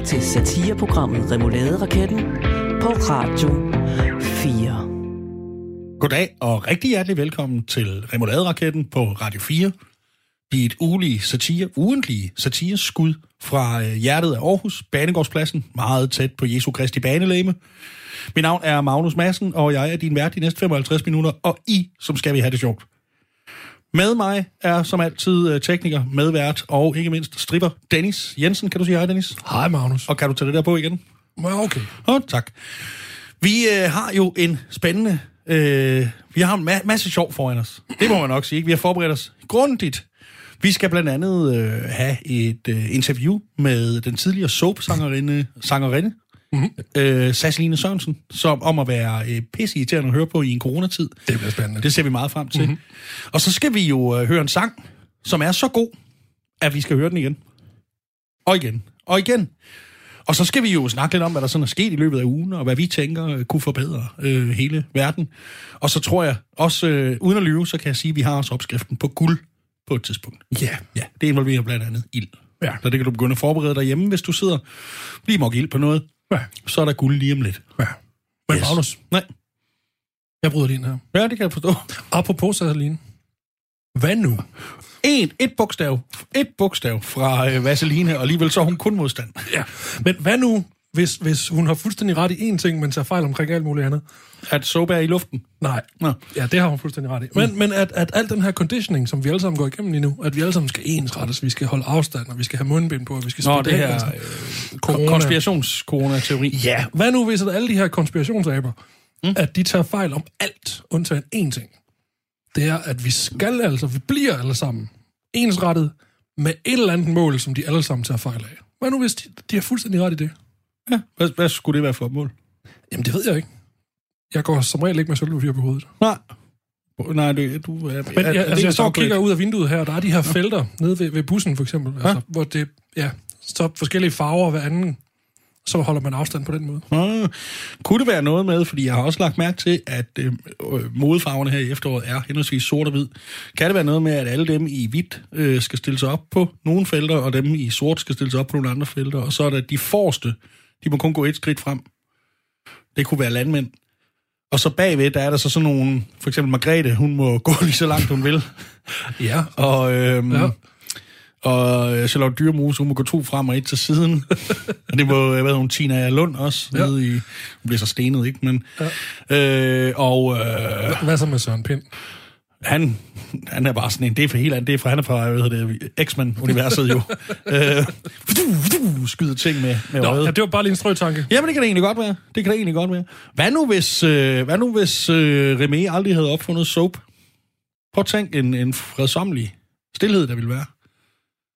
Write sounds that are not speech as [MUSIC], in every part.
lytter til satireprogrammet Remouladeraketten på Radio 4. Goddag og rigtig hjertelig velkommen til Remoulade-raketten på Radio 4. Dit et ugelige satire, ugentlige satireskud fra øh, hjertet af Aarhus, Banegårdspladsen, meget tæt på Jesu Kristi banelæme. Mit navn er Magnus Madsen, og jeg er din vært de næste 55 minutter, og I, som skal vi have det sjovt. Med mig er som altid øh, tekniker, medvært og ikke mindst stripper Dennis Jensen. Kan du sige hej, Dennis? Hej, Magnus. Og kan du tage det der på igen? Ja, okay. Oh, tak. Vi øh, har jo en spændende... Øh, vi har en ma- masse sjov foran os. Det må man nok sige. Ikke? Vi har forberedt os grundigt. Vi skal blandt andet øh, have et øh, interview med den tidligere soap-sangerinde, sangerinde, mm-hmm. øh, Sasseline Sørensen, som om at være øh, pisse irriterende at høre på i en coronatid. Det bliver spændende. Det ser vi meget frem til. Mm-hmm. Og så skal vi jo øh, høre en sang, som er så god, at vi skal høre den igen. Og igen. Og igen. Og så skal vi jo snakke lidt om, hvad der sådan er sket i løbet af ugen, og hvad vi tænker øh, kunne forbedre øh, hele verden. Og så tror jeg også, øh, uden at lyve, så kan jeg sige, at vi har også opskriften på guld på et tidspunkt. Ja. Ja, det involverer blandt andet ild. Ja. Så det kan du begynde at forberede dig hjemme, hvis du sidder lige mok ild på noget. Ja. Så er der guld lige om lidt. ja. Men Yes. Magnus, Nej, jeg bryder ind her. ja, det kan jeg forstå. Apropos Sasseline. Hvad nu? En, et bogstav, et bogstav fra øh, Vaseline, og alligevel så er hun kun modstand. Ja. Men hvad nu, hvis, hvis hun har fuldstændig ret i én ting, men tager fejl omkring alt muligt andet? At soap er i luften. Nej. Nå. Ja, det har hun fuldstændig ret i. Men, men at, at al den her conditioning, som vi alle sammen går igennem lige nu, at vi alle sammen skal ensrettes, vi skal holde afstand, og vi skal have mundbind på, og vi skal Nå, det her øh, Corona. konspirations-corona-teori. Ja, hvad nu hvis at alle de her konspirationsaber, mm. at de tager fejl om alt, undtagen én ting. Det er, at vi skal altså, vi bliver alle sammen ensrettet med et eller andet mål, som de alle sammen tager fejl af. Hvad nu hvis de, de har fuldstændig ret i det? Ja, hvad, hvad skulle det være for et mål? Jamen, det ved jeg ikke. Jeg går som regel ikke med sølvpapir på hovedet. Nej. Nej, du, du er... Men jeg, altså, jeg står og kigger ud af vinduet her, og der er de her felter nede ved, ved bussen, for eksempel. Altså, hvor det, ja, så forskellige farver hver anden. Så holder man afstand på den måde. Ah, kunne det være noget med, fordi jeg har også lagt mærke til, at øh, øh, modefarverne her i efteråret er henholdsvis sort og hvid. Kan det være noget med, at alle dem i hvidt øh, skal stille sig op på nogle felter, og dem i sort skal stille sig op på nogle andre felter, og så er der de forreste, de må kun gå et skridt frem. Det kunne være landmænd. Og så bagved, der er der så sådan nogle, for eksempel Margrethe, hun må gå lige så langt, hun vil. [LAUGHS] Ja. Og, øhm, ja. Og øh, Charlotte Dyrmose, hun må gå to frem og et til siden. [LAUGHS] og det må, hvad hedder hun, Tina Lund også, ja. Ja. nede i, hun bliver så stenet, ikke? Men, ja. øh, og øh, Hvad så med Søren Pind? Han, han er bare sådan en, det er for helt andet, det er fra, han er fra, hvad hedder det, X-Men-universet jo. [LAUGHS] øh, skyder ting med, med Nå, øjet. ja, det var bare lige en strøtanke. Jamen, det kan det egentlig godt være. Det kan det egentlig godt være. Hvad nu, hvis, øh, hvad nu, hvis øh, Remé aldrig havde opfundet soap? Prøv at tænke en, en fredsommelig stillhed, der ville være.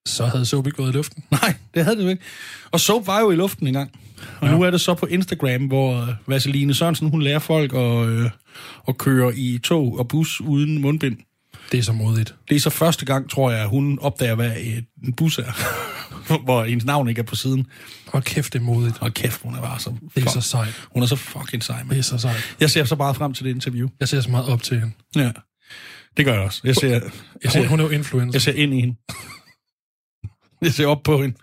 Så havde Soap ikke gået i luften. Nej, det havde det jo ikke. Og soap var jo i luften engang. Og ja. nu er det så på Instagram, hvor øh, Vaseline Sørensen, hun lærer folk at, øh, at køre i tog og bus uden mundbind. Det er så modigt. Det er så første gang, tror jeg, hun opdager, hvad en bus er. [LAUGHS] hvor hendes navn ikke er på siden. Hold kæft, det er modigt. Og kæft, hun er bare så... Det er så sejt. Hun er så fucking sej, Det man. er så sejt. Jeg ser så bare frem til det interview. Jeg ser så meget op til hende. Ja, det gør jeg også. Jeg ser, jeg Hun, ser, hun er jo influencer. jeg ser ind i hende. Jeg ser op på hende.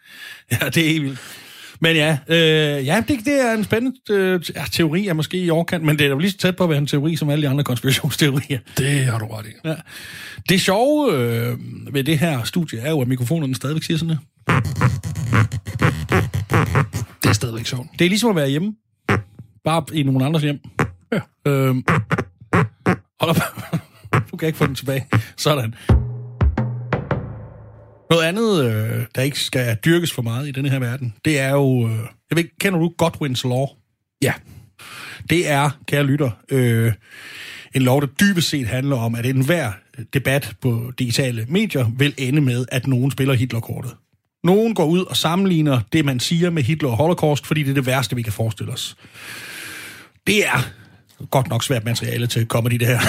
Ja, det er helt vildt. Men ja, øh, ja det, det er en spændende øh, ja, teori, er måske i overkant, men det er jo lige så tæt på at være en teori som alle de andre konspirationsteorier. Det har du ret i. Ja. Det sjove øh, ved det her studie er jo, at mikrofonerne stadigvæk siger sådan her. Det er stadigvæk sjovt. Det er ligesom at være hjemme, bare i nogen andres hjem. Ja. Øhm, hold op. [LAUGHS] Du kan ikke få den tilbage. Sådan. Noget andet, øh, der ikke skal dyrkes for meget i denne her verden, det er jo... Øh, jeg ved ikke, kender du Godwins Law? Ja. Det er, kære lytter, øh, en lov, der dybest set handler om, at enhver debat på digitale medier vil ende med, at nogen spiller Hitlerkortet. Nogen går ud og sammenligner det, man siger med Hitler og Holocaust, fordi det er det værste, vi kan forestille os. Det er godt nok svært materiale til comedy, det her.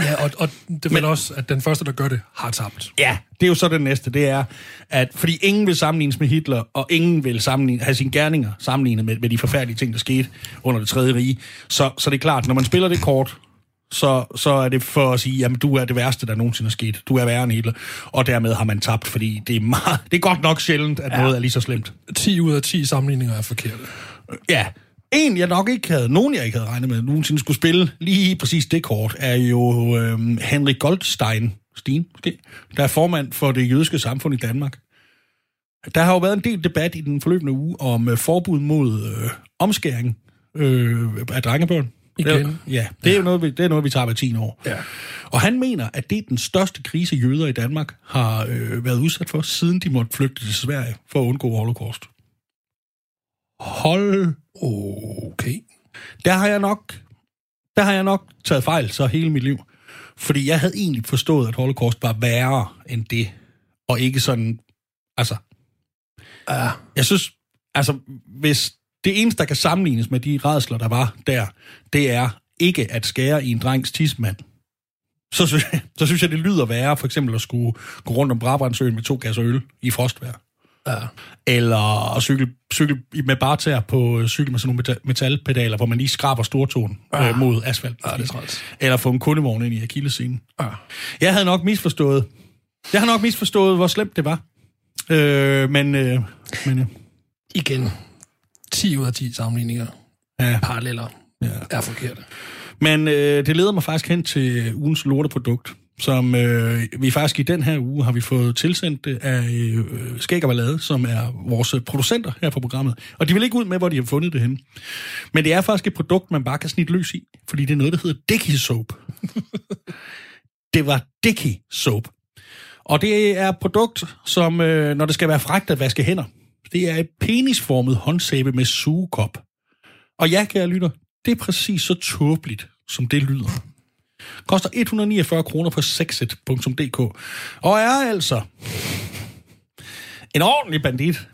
Ja, og, og det vel også, at den første, der gør det, har tabt. Ja, det er jo så det næste. Det er, at fordi ingen vil sammenlignes med Hitler, og ingen vil sammenligne, have sine gerninger sammenlignet med, med de forfærdelige ting, der skete under det tredje rige, så, så det er klart, når man spiller det kort, så, så er det for at sige, jamen du er det værste, der nogensinde er sket. Du er værre end Hitler. Og dermed har man tabt, fordi det er, meget, det er godt nok sjældent, at ja. noget er lige så slemt. 10 ud af 10 sammenligninger er forkerte. Ja, en, jeg nok ikke havde, nogen jeg ikke havde regnet med, nogensinde skulle spille lige præcis det kort, er jo øh, Henrik Goldstein, Stien, måske, der er formand for det jødiske samfund i Danmark. Der har jo været en del debat i den forløbende uge om øh, forbud mod øh, omskæring øh, af drengebørn. Igen. Det, ja, det er jo noget, vi, det er noget, vi tager hver 10 år. Ja. Og han mener, at det er den største krise, jøder i Danmark har øh, været udsat for, siden de måtte flygte til Sverige for at undgå holocaust. Hold Okay. der har jeg nok, der har jeg nok taget fejl så hele mit liv. Fordi jeg havde egentlig forstået, at holocaust var værre end det. Og ikke sådan, altså, Ja. jeg synes, altså, hvis det eneste, der kan sammenlignes med de redsler, der var der, det er ikke at skære i en drengs tidsmand. Så synes, [LAUGHS] jeg, så synes jeg, det lyder værre, for eksempel at skulle gå rundt om Brabrandsøen med to kasser øl i frostvejr. Ja. Eller at cykle, cykle med barter på øh, cykel med sådan nogle metal, metalpedaler, hvor man lige skraber stortåen Ah. øh, mod asfalt. Ja, det er. Eller få en kundevogn ind i akillescenen. Ja. Jeg havde nok misforstået. Jeg har nok misforstået, hvor slemt det var. Øh, men, øh, men øh, Igen. 10 ud af 10 sammenligninger. ja. Paralleller. Ja. Er forkerte. Men øh, det leder mig faktisk hen til ugens lorteprodukt, som øh, vi faktisk i den her uge har vi fået tilsendt af øh, Skæg og Ballade, som er vores producenter her på programmet. Og de vil ikke ud med, hvor de har fundet det henne. Men det er faktisk et produkt, man bare kan snitte løs i, fordi det er noget, der hedder Dicky Soap. [LAUGHS] det var Dicky Soap. Og det er et produkt, som, øh, når det skal være frægt at vaske hænder, det er et penisformet håndsæbe med sugekop. Og ja, kære lytter, det er præcis så tåbeligt, som det lyder. Koster 149 kroner på sexet.dk. Og er altså en ordentlig bandit,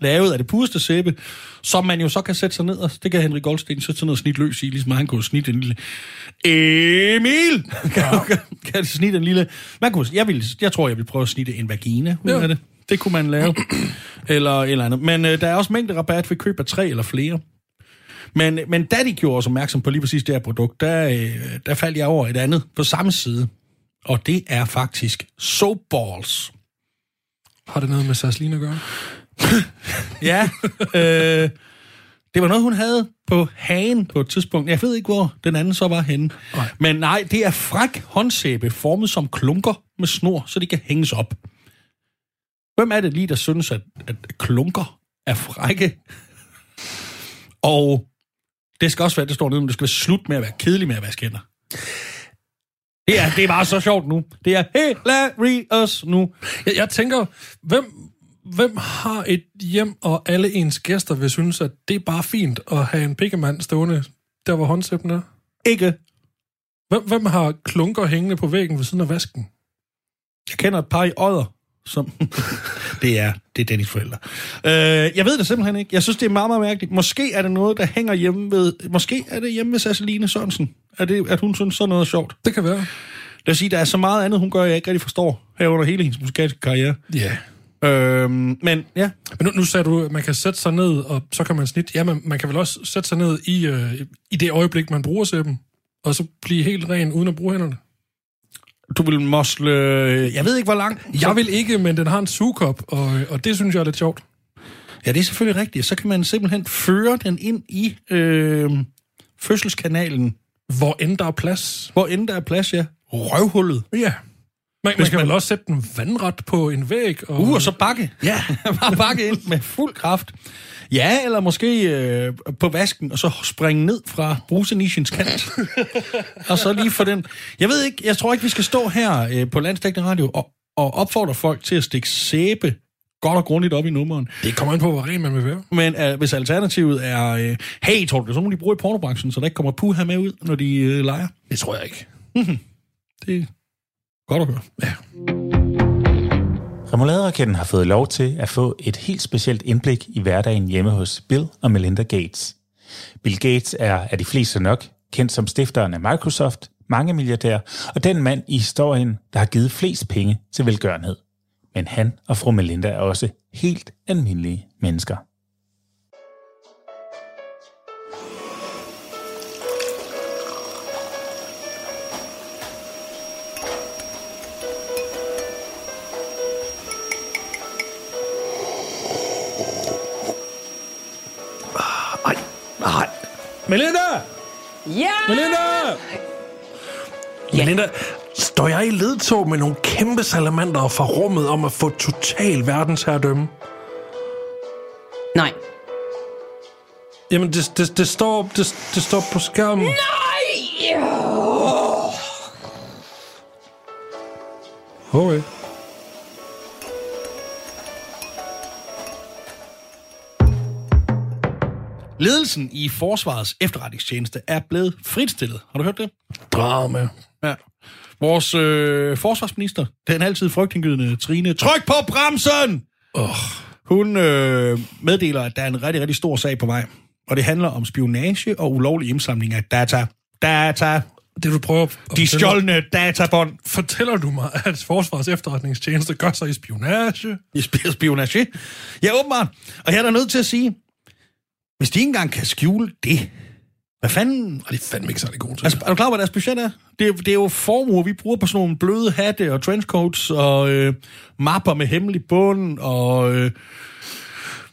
lavet af det pureste sæbe, som man jo så kan sætte sig ned, og det kan Henrik Goldstein sætte sig ned og snitte løs i, ligesom han kunne snitte en lille Emil! [LAUGHS] Kan, kan, kan snitte en lille... Man kunne, jeg, vil, jeg tror, jeg vil prøve at snitte en vagina ud Ja. af det. Det kunne man lave. eller eller andet. Men øh, der er også mængde rabat ved køb af tre eller flere. Men, men da de gjorde os opmærksom på lige præcis det her produkt, der, øh, der faldt jeg over et andet på samme side. Og det er faktisk soapballs. Har det noget med Sasline at gøre? [LAUGHS] Ja, øh, det var noget, hun havde på hagen på et tidspunkt. Jeg ved ikke, hvor den anden så var henne. Nej. Men nej, det er fræk håndsæbe, formet som klunker med snor, så de kan hænges op. Hvem er det lige, der synes, at, at klunker er frække? Og det skal også være, det står nede, men det skal være slut med at være kedelig med at vaske hænder. Det er, det er bare så sjovt nu. Det er hilarious nu. Jeg, jeg tænker, hvem, hvem har et hjem, og alle ens gæster vil synes, at det er bare fint at have en pikkemand stående der, hvor håndsæben er? Ikke Hvem, hvem har klunker hængende på væggen ved siden af vasken? Jeg kender et par i Odder, som... [LAUGHS] det er det er Dennis forældre. Øh, jeg ved det simpelthen ikke. Jeg synes, det er meget, meget mærkeligt. Måske er det noget, der hænger hjemme ved... Måske er det hjemme ved Sasseline Sørensen. Er det, at hun synes, sådan noget er sjovt. Det kan være. Det vil sige, der er så meget andet, hun gør, jeg ikke rigtig forstår herunder hele hendes musikalske karriere. Ja. Øhm, men ja, Men nu, nu sagde du, at man kan sætte sig ned, og så kan man snitte. Ja, men man kan vel også sætte sig ned i, øh, i det øjeblik, man bruger sæben, og så blive helt ren, uden at bruge hænderne. Du vil mosle... Jeg ved ikke, hvor langt. Jeg vil ikke, men den har en sugekop, og, og det synes jeg er lidt sjovt. Ja, det er selvfølgelig rigtigt. Så kan man simpelthen føre den ind i øh, fødselskanalen, Hvor end der er plads. hvor end der er plads, ja. Røvhullet. Ja. Man, man man- vel også sætte den vandret på en væg. Og, Uh, og så bakke. Ja, [LAUGHS] bare bakke ind med fuld kraft. Ja, eller måske øh, på vasken, og så springe ned fra brusenishens kant. [LAUGHS] og så lige for den... Jeg ved ikke, jeg tror ikke, vi skal stå her øh, på Landsdækkende Radio og, og opfordre folk til at stikke sæbe godt og grundigt op i nummeren. Det kommer an på, hvor ren man vil være. Men øh, hvis alternativet er, øh, hey, tror du, det er sådan, de bruger i pornobranchen, så der ikke kommer puha med ud, når de øh, leger? Det tror jeg ikke. Det er godt at høre. Ja. Remouladeraketten har fået lov til at få et helt specielt indblik i hverdagen hjemme hos Bill og Melinda Gates. Bill Gates er af de fleste nok kendt som stifteren af Microsoft, mange milliardær, og den mand i historien, der har givet flest penge til velgørenhed. Men han og fru Melinda er også helt almindelige mennesker. Melinda! Ja! Melinda! Melinda, står jeg i ledtog med nogle kæmpe salamander fra rummet om at få total verdensherredømme? Nej. Jamen, det, det, det, står, det, det står på skærmen. Nej! Okay. Ledelsen i Forsvarets efterretningstjeneste er blevet fritstillet. Har du hørt det? Drama. Ja. Vores øh, forsvarsminister, den altid frygtindgydende Trine, tryk på bremsen! Oh. Hun øh, meddeler, at der er en rigtig, rigtig stor sag på vej. Og det handler om spionage og ulovlig indsamling af data. Data. Det du prøver at De fortælle- stjålne databånd. Fortæller du mig, at Forsvarets efterretningstjeneste gør sig i spionage? I sp- spionage. Ja, åbenbart. Og jeg er da nødt til at sige, hvis de ikke engang kan skjule det, hvad fanden... Og det er fandme ikke særlig god til. Altså, er du klar, hvad deres budget er? Det, er- det er jo formuer, vi bruger på sådan nogle bløde hatte og trenchcoats og øh, mapper med hemmelig bund og øh,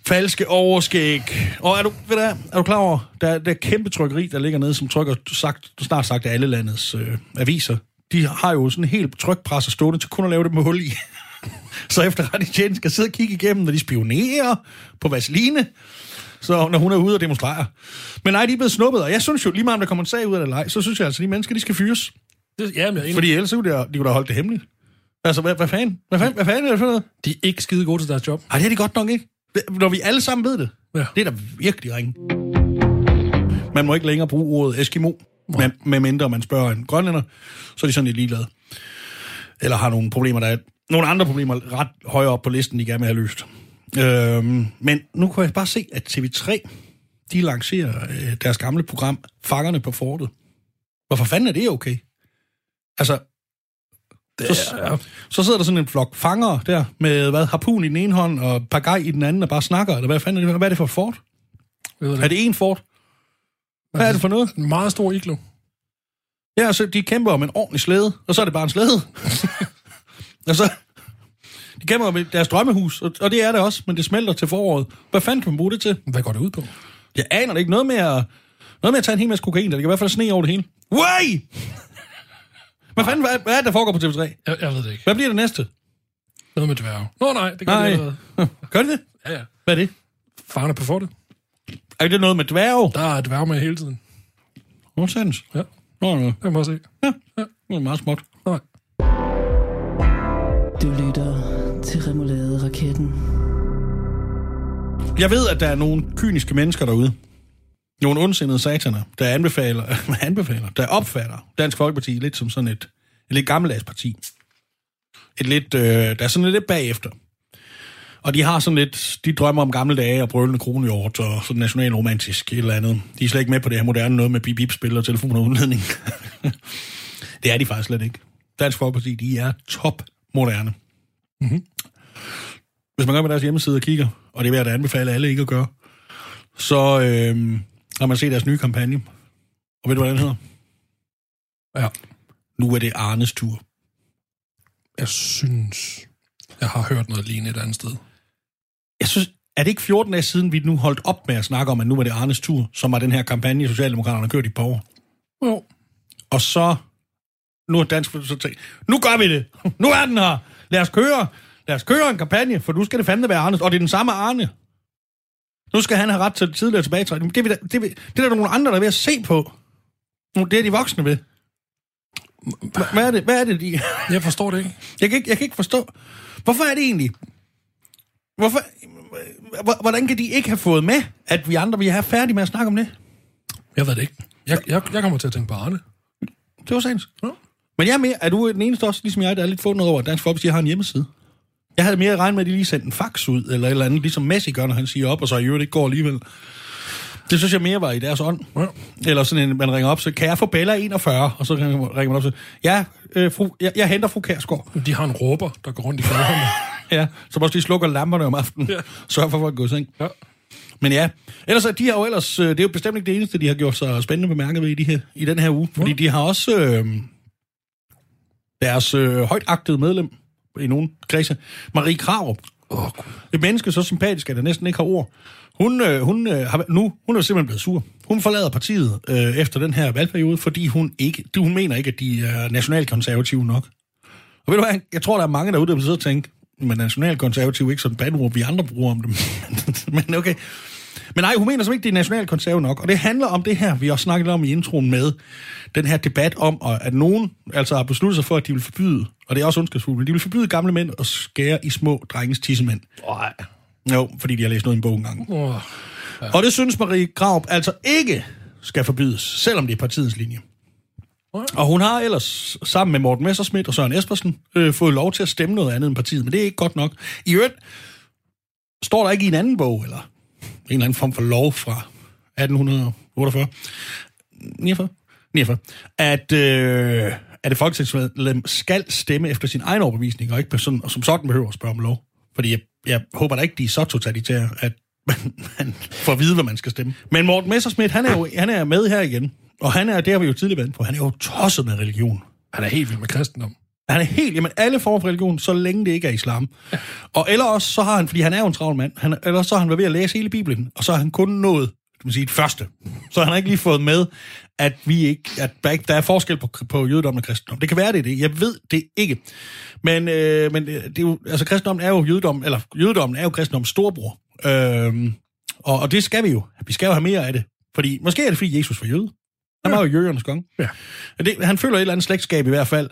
falske overskæg. Og er du, ved du, er du klar over, der, der er kæmpe trykkeri, der ligger nede, som trykker sagt, snart sagt alle landets øh, aviser. De har jo sådan en helt trykpresser stående til kun at lave det med hul i. [LAUGHS] Så efterretningstjenesten skal sidde og kigge igennem, når de spionerer på Vaseline, så når hun er ude og demonstrere. Men nej, de er blevet snuppet, og jeg synes jo, lige meget om der kommer en sag ud af det eller ej, så synes jeg altså, de mennesker, de skal fyres. Det, ja, men jeg er enig. Fordi ellers kunne de, de kunne da holde det hemmeligt. Altså, hvad, hvad fanden? Hvad fanden, hvad fanden er det for noget? De er ikke skide gode til deres job. Ej, det er de godt nok ikke. Når vi alle sammen ved det. Ja. Det er da virkelig ringe. Man må ikke længere bruge ordet Eskimo, med, med mindre man spørger en grønlænder, så er de sådan lidt ligeglade. Eller har nogle problemer, der er nogle andre problemer ret højere op på listen, de gerne vil have løst. Øhm, men nu kan jeg bare se, at TV3, de lancerer øh, deres gamle program, Fangerne på Fortet. Hvorfor fanden er det okay? Altså, Det så, er, så sidder der sådan en flok fanger der, med hvad, harpun i den ene hånd, og pagaj i den anden, og bare snakker, eller hvad fanden er det, hvad er det for fort? ved Er det en fort? Hvad er det for noget? En meget stor iglo. Ja, så de kæmper om en ordentlig slæde, og så er det bare en slæde. [LAUGHS] og så, de kæmper om deres drømmehus, og, og det er det også, men det smelter til foråret. Hvad fanden kan man bruge det til? Hvad går det ud på? Jeg aner det ikke. Noget med at, noget med at tage en hel masse kokain, der kan i hvert fald sne over det hele. Way! Hvad fanden, hvad, hvad er det, der foregår på TV3? Jeg, jeg ved det ikke. Hvad bliver det næste? Noget med dværge. Nå nej, det gør Nej. det allerede. [LAUGHS] Gør det det? Ja, ja. Hvad er det? Farne på fortet. Er det noget med dværge? Der er dværge med hele tiden. Hvor sands? Ja, Nå, nå. det kan man se. Ja, ja. Det er meget småt. Nej. Du lytter til Remoulade-raketten. Jeg ved, at der er nogle kyniske mennesker derude. Nogle ondsindede sataner, der anbefaler, [LAUGHS] anbefaler, der opfatter Dansk Folkeparti lidt som sådan et, et lidt gammeldags parti. Et lidt, øh, der er sådan lidt bagefter. Og de har sådan lidt, de drømmer om gamle dage og brølende kronhjort og sådan nationalromantisk et eller andet. De er slet ikke med på det her moderne noget med bip-bip-spil og telefon og udledning. [LAUGHS] det er de faktisk slet ikke. Dansk Folkeparti, de er top moderne. Mhm. Hvis man går med deres hjemmeside og kigger, og det vil jeg da anbefale alle ikke at gøre, så øh, har man set deres nye kampagne. Og ved du, hvad den hedder? Ja. Nu er det Arnes tur. Jeg synes, jeg har hørt noget lignende et andet sted. Jeg synes, er det ikke 14 dage siden, vi nu holdt op med at snakke om, at nu var det Arnes tur, som var den her kampagne, Socialdemokraterne har kørt i par år. Jo. Og så, nu er dansk så tænkt, nu gør vi det. Nu er den her. Lad os køre. Lad os køre en kampagne, for nu skal det fandme være Arne. Og det er den samme Arne. Nu skal han have ret til tidligere tilbagetrækning. Det, det, vi- det er der nogle andre, der er ved at se på. Nu, Det er de voksne ved. Hva- Hvad er det, hvad er det de... [LAUGHS] Jeg forstår det ikke. Jeg kan, ikke, jeg kan ikke forstå. Hvorfor er det egentlig? Hvorfor, hvordan kan de ikke have fået med, at vi andre vi er færdige med at snakke om det? Jeg ved det ikke. Jeg, jeg, jeg kommer til at tænke på Arne. Det var sandt. Ja. Men jeg er, mere, er du den eneste også, ligesom jeg, der er lidt fundet over, at Dansk Folkeparti har en hjemmeside? Jeg havde mere regnet med, at de lige sendte en fax ud, eller et eller andet, ligesom Messi gør, når han siger op, og så i øvrigt ikke går alligevel. Det synes jeg mere var i deres ånd. Ja. Eller sådan en, man ringer op, så kan jeg få Bella 41? Og så ringer man op, så ja, øh, fru, jeg, jeg henter fru Kærsgaard. De har en råber, der går rundt i gaderne. [LAUGHS] Ja, som også lige slukker lamperne om aftenen. Ja. Sørger for, at folk går i seng. Ja. Men ja, ellers er de har jo ellers, øh, det er jo bestemt ikke det eneste, de har gjort sig spændende bemærket ved i, de her, i den her uge. Fordi de har også øh, deres øh, højt agtede medlem i nogle kredse, Marie Krarup. Åh, Et menneske så sympatisk, at der næsten ikke har ord. Hun, øh, hun, øh, har, nu, hun er simpelthen blevet sur. Hun forlader partiet øh, efter den her valgperiode, fordi hun, ikke, hun mener ikke, at de er nationalkonservative nok. Og ved du hvad, jeg tror, der er mange derude, der sidder og tænker, men nationalkonservative er ikke sådan bandord, vi andre bruger om dem. [LAUGHS] men okay. Men nej, hun mener simpelthen ikke, de er nationalkonservative nok. Og det handler om det her, vi også snakket om i introen med, den her debat om, at nogen altså har besluttet sig for, at de vil forbyde, og det er også ondskabsfuldt, men de vil forbyde gamle mænd at skære i små drenges tissemænd. Nej. Jo, fordi de har læst noget i en bog engang. Ja. Og det synes Marie Graup altså ikke skal forbydes, selvom det er partiets linje. Og hun har ellers sammen med Morten Messerschmidt og Søren Espersen øh, fået lov til at stemme noget andet end partiet, men det er ikke godt nok. I øvrigt står der ikke i en anden bog, eller en eller anden form for lov fra 1848, 49, 49 at, øh, at et folketingsmedlem skal stemme efter sin egen overbevisning, og ikke person, og som sådan behøver at spørge om lov. Fordi jeg, jeg håber da ikke, de er så totalitære, at man, [LAUGHS] man får at vide, hvad man skal stemme. Men Morten Messerschmidt, han er jo han er med her igen. Og han er, det har vi jo tidligere været på, han er jo tosset med religion. Han er helt vild med kristendom. Han er helt, jamen alle former for religion, så længe det ikke er islam. Ja. Og eller også, så har han, fordi han er jo en travl mand, han, eller så har han været ved at læse hele Bibelen, og så har han kun nået, kan man sige, det første. Så han har ikke lige fået med, at vi ikke, at der, ikke, der er forskel på, på jødedom og kristendom. Det kan være, det er det. Jeg ved det ikke. Men, øh, men det er jo, altså kristendommen er jo jødedom, eller jødedommen er jo kristendommens storbror. Øh, og, og det skal vi jo. Vi skal jo have mere af det. Fordi, måske er det, fordi Jesus var jøde. Han var jo jødernes konge. Ja. Det, han føler et eller andet slægtskab i hvert fald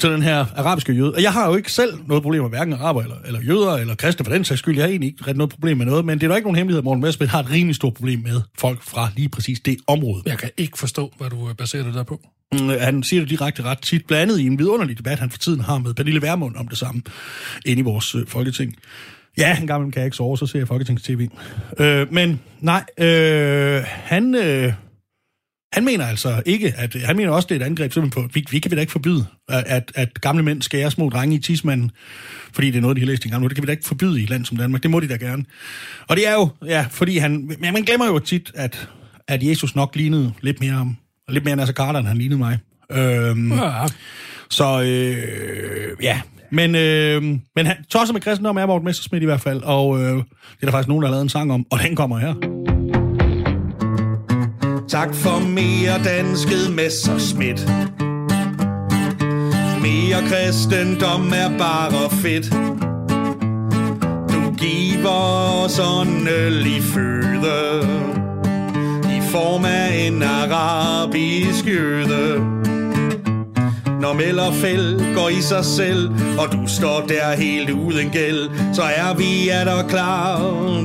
til den her arabiske jøde. Og jeg har jo ikke selv noget problem med hverken araber eller, eller jøder eller kristne for den sags skyld. Jeg har egentlig ikke ret noget problem med noget, men det er da ikke nogen hemmelighed, at Morten Messerschmidt har et rimelig stort problem med folk fra lige præcis det område. Jeg kan ikke forstå, hvad du øh, baserer det der på. Mm, Han siger det direkte ret tit, blandt andet i en vidunderlig debat, han for tiden har med Pernille Vermund om det samme inde i vores øh, folketing. Ja, en gammel kan jeg ikke sove, så ser jeg Folketings-TV. Øh, men nej, øh, han, øh, han mener altså ikke, at han mener også, det er et angreb simpelthen på, vi, vi kan vi da ikke forbyde, at, at, gamle mænd skærer små drenge i tidsmanden, fordi det er noget, de har læst engang nu. Det kan vi da ikke forbyde i et land som Danmark. Det må de da gerne. Og det er jo, ja, fordi han, men man glemmer jo tit, at, at Jesus nok lignede lidt mere, lidt mere Nasser Carter, end han lignede mig. Øhm, Ja. så øh, ja, men, øh, men han, tosset med kristendom er Morten Messerschmidt i hvert fald, og øh, det er der faktisk nogen, der har lavet en sang om, og den kommer her. Tak for mere dansket Messerschmidt. Mere kristendom er bare fedt. Du giver os åndelig føde i form af en arabisk jøde. Når Mellerfeld går i sig selv, og du står der helt uden gæld, så er vi er der klar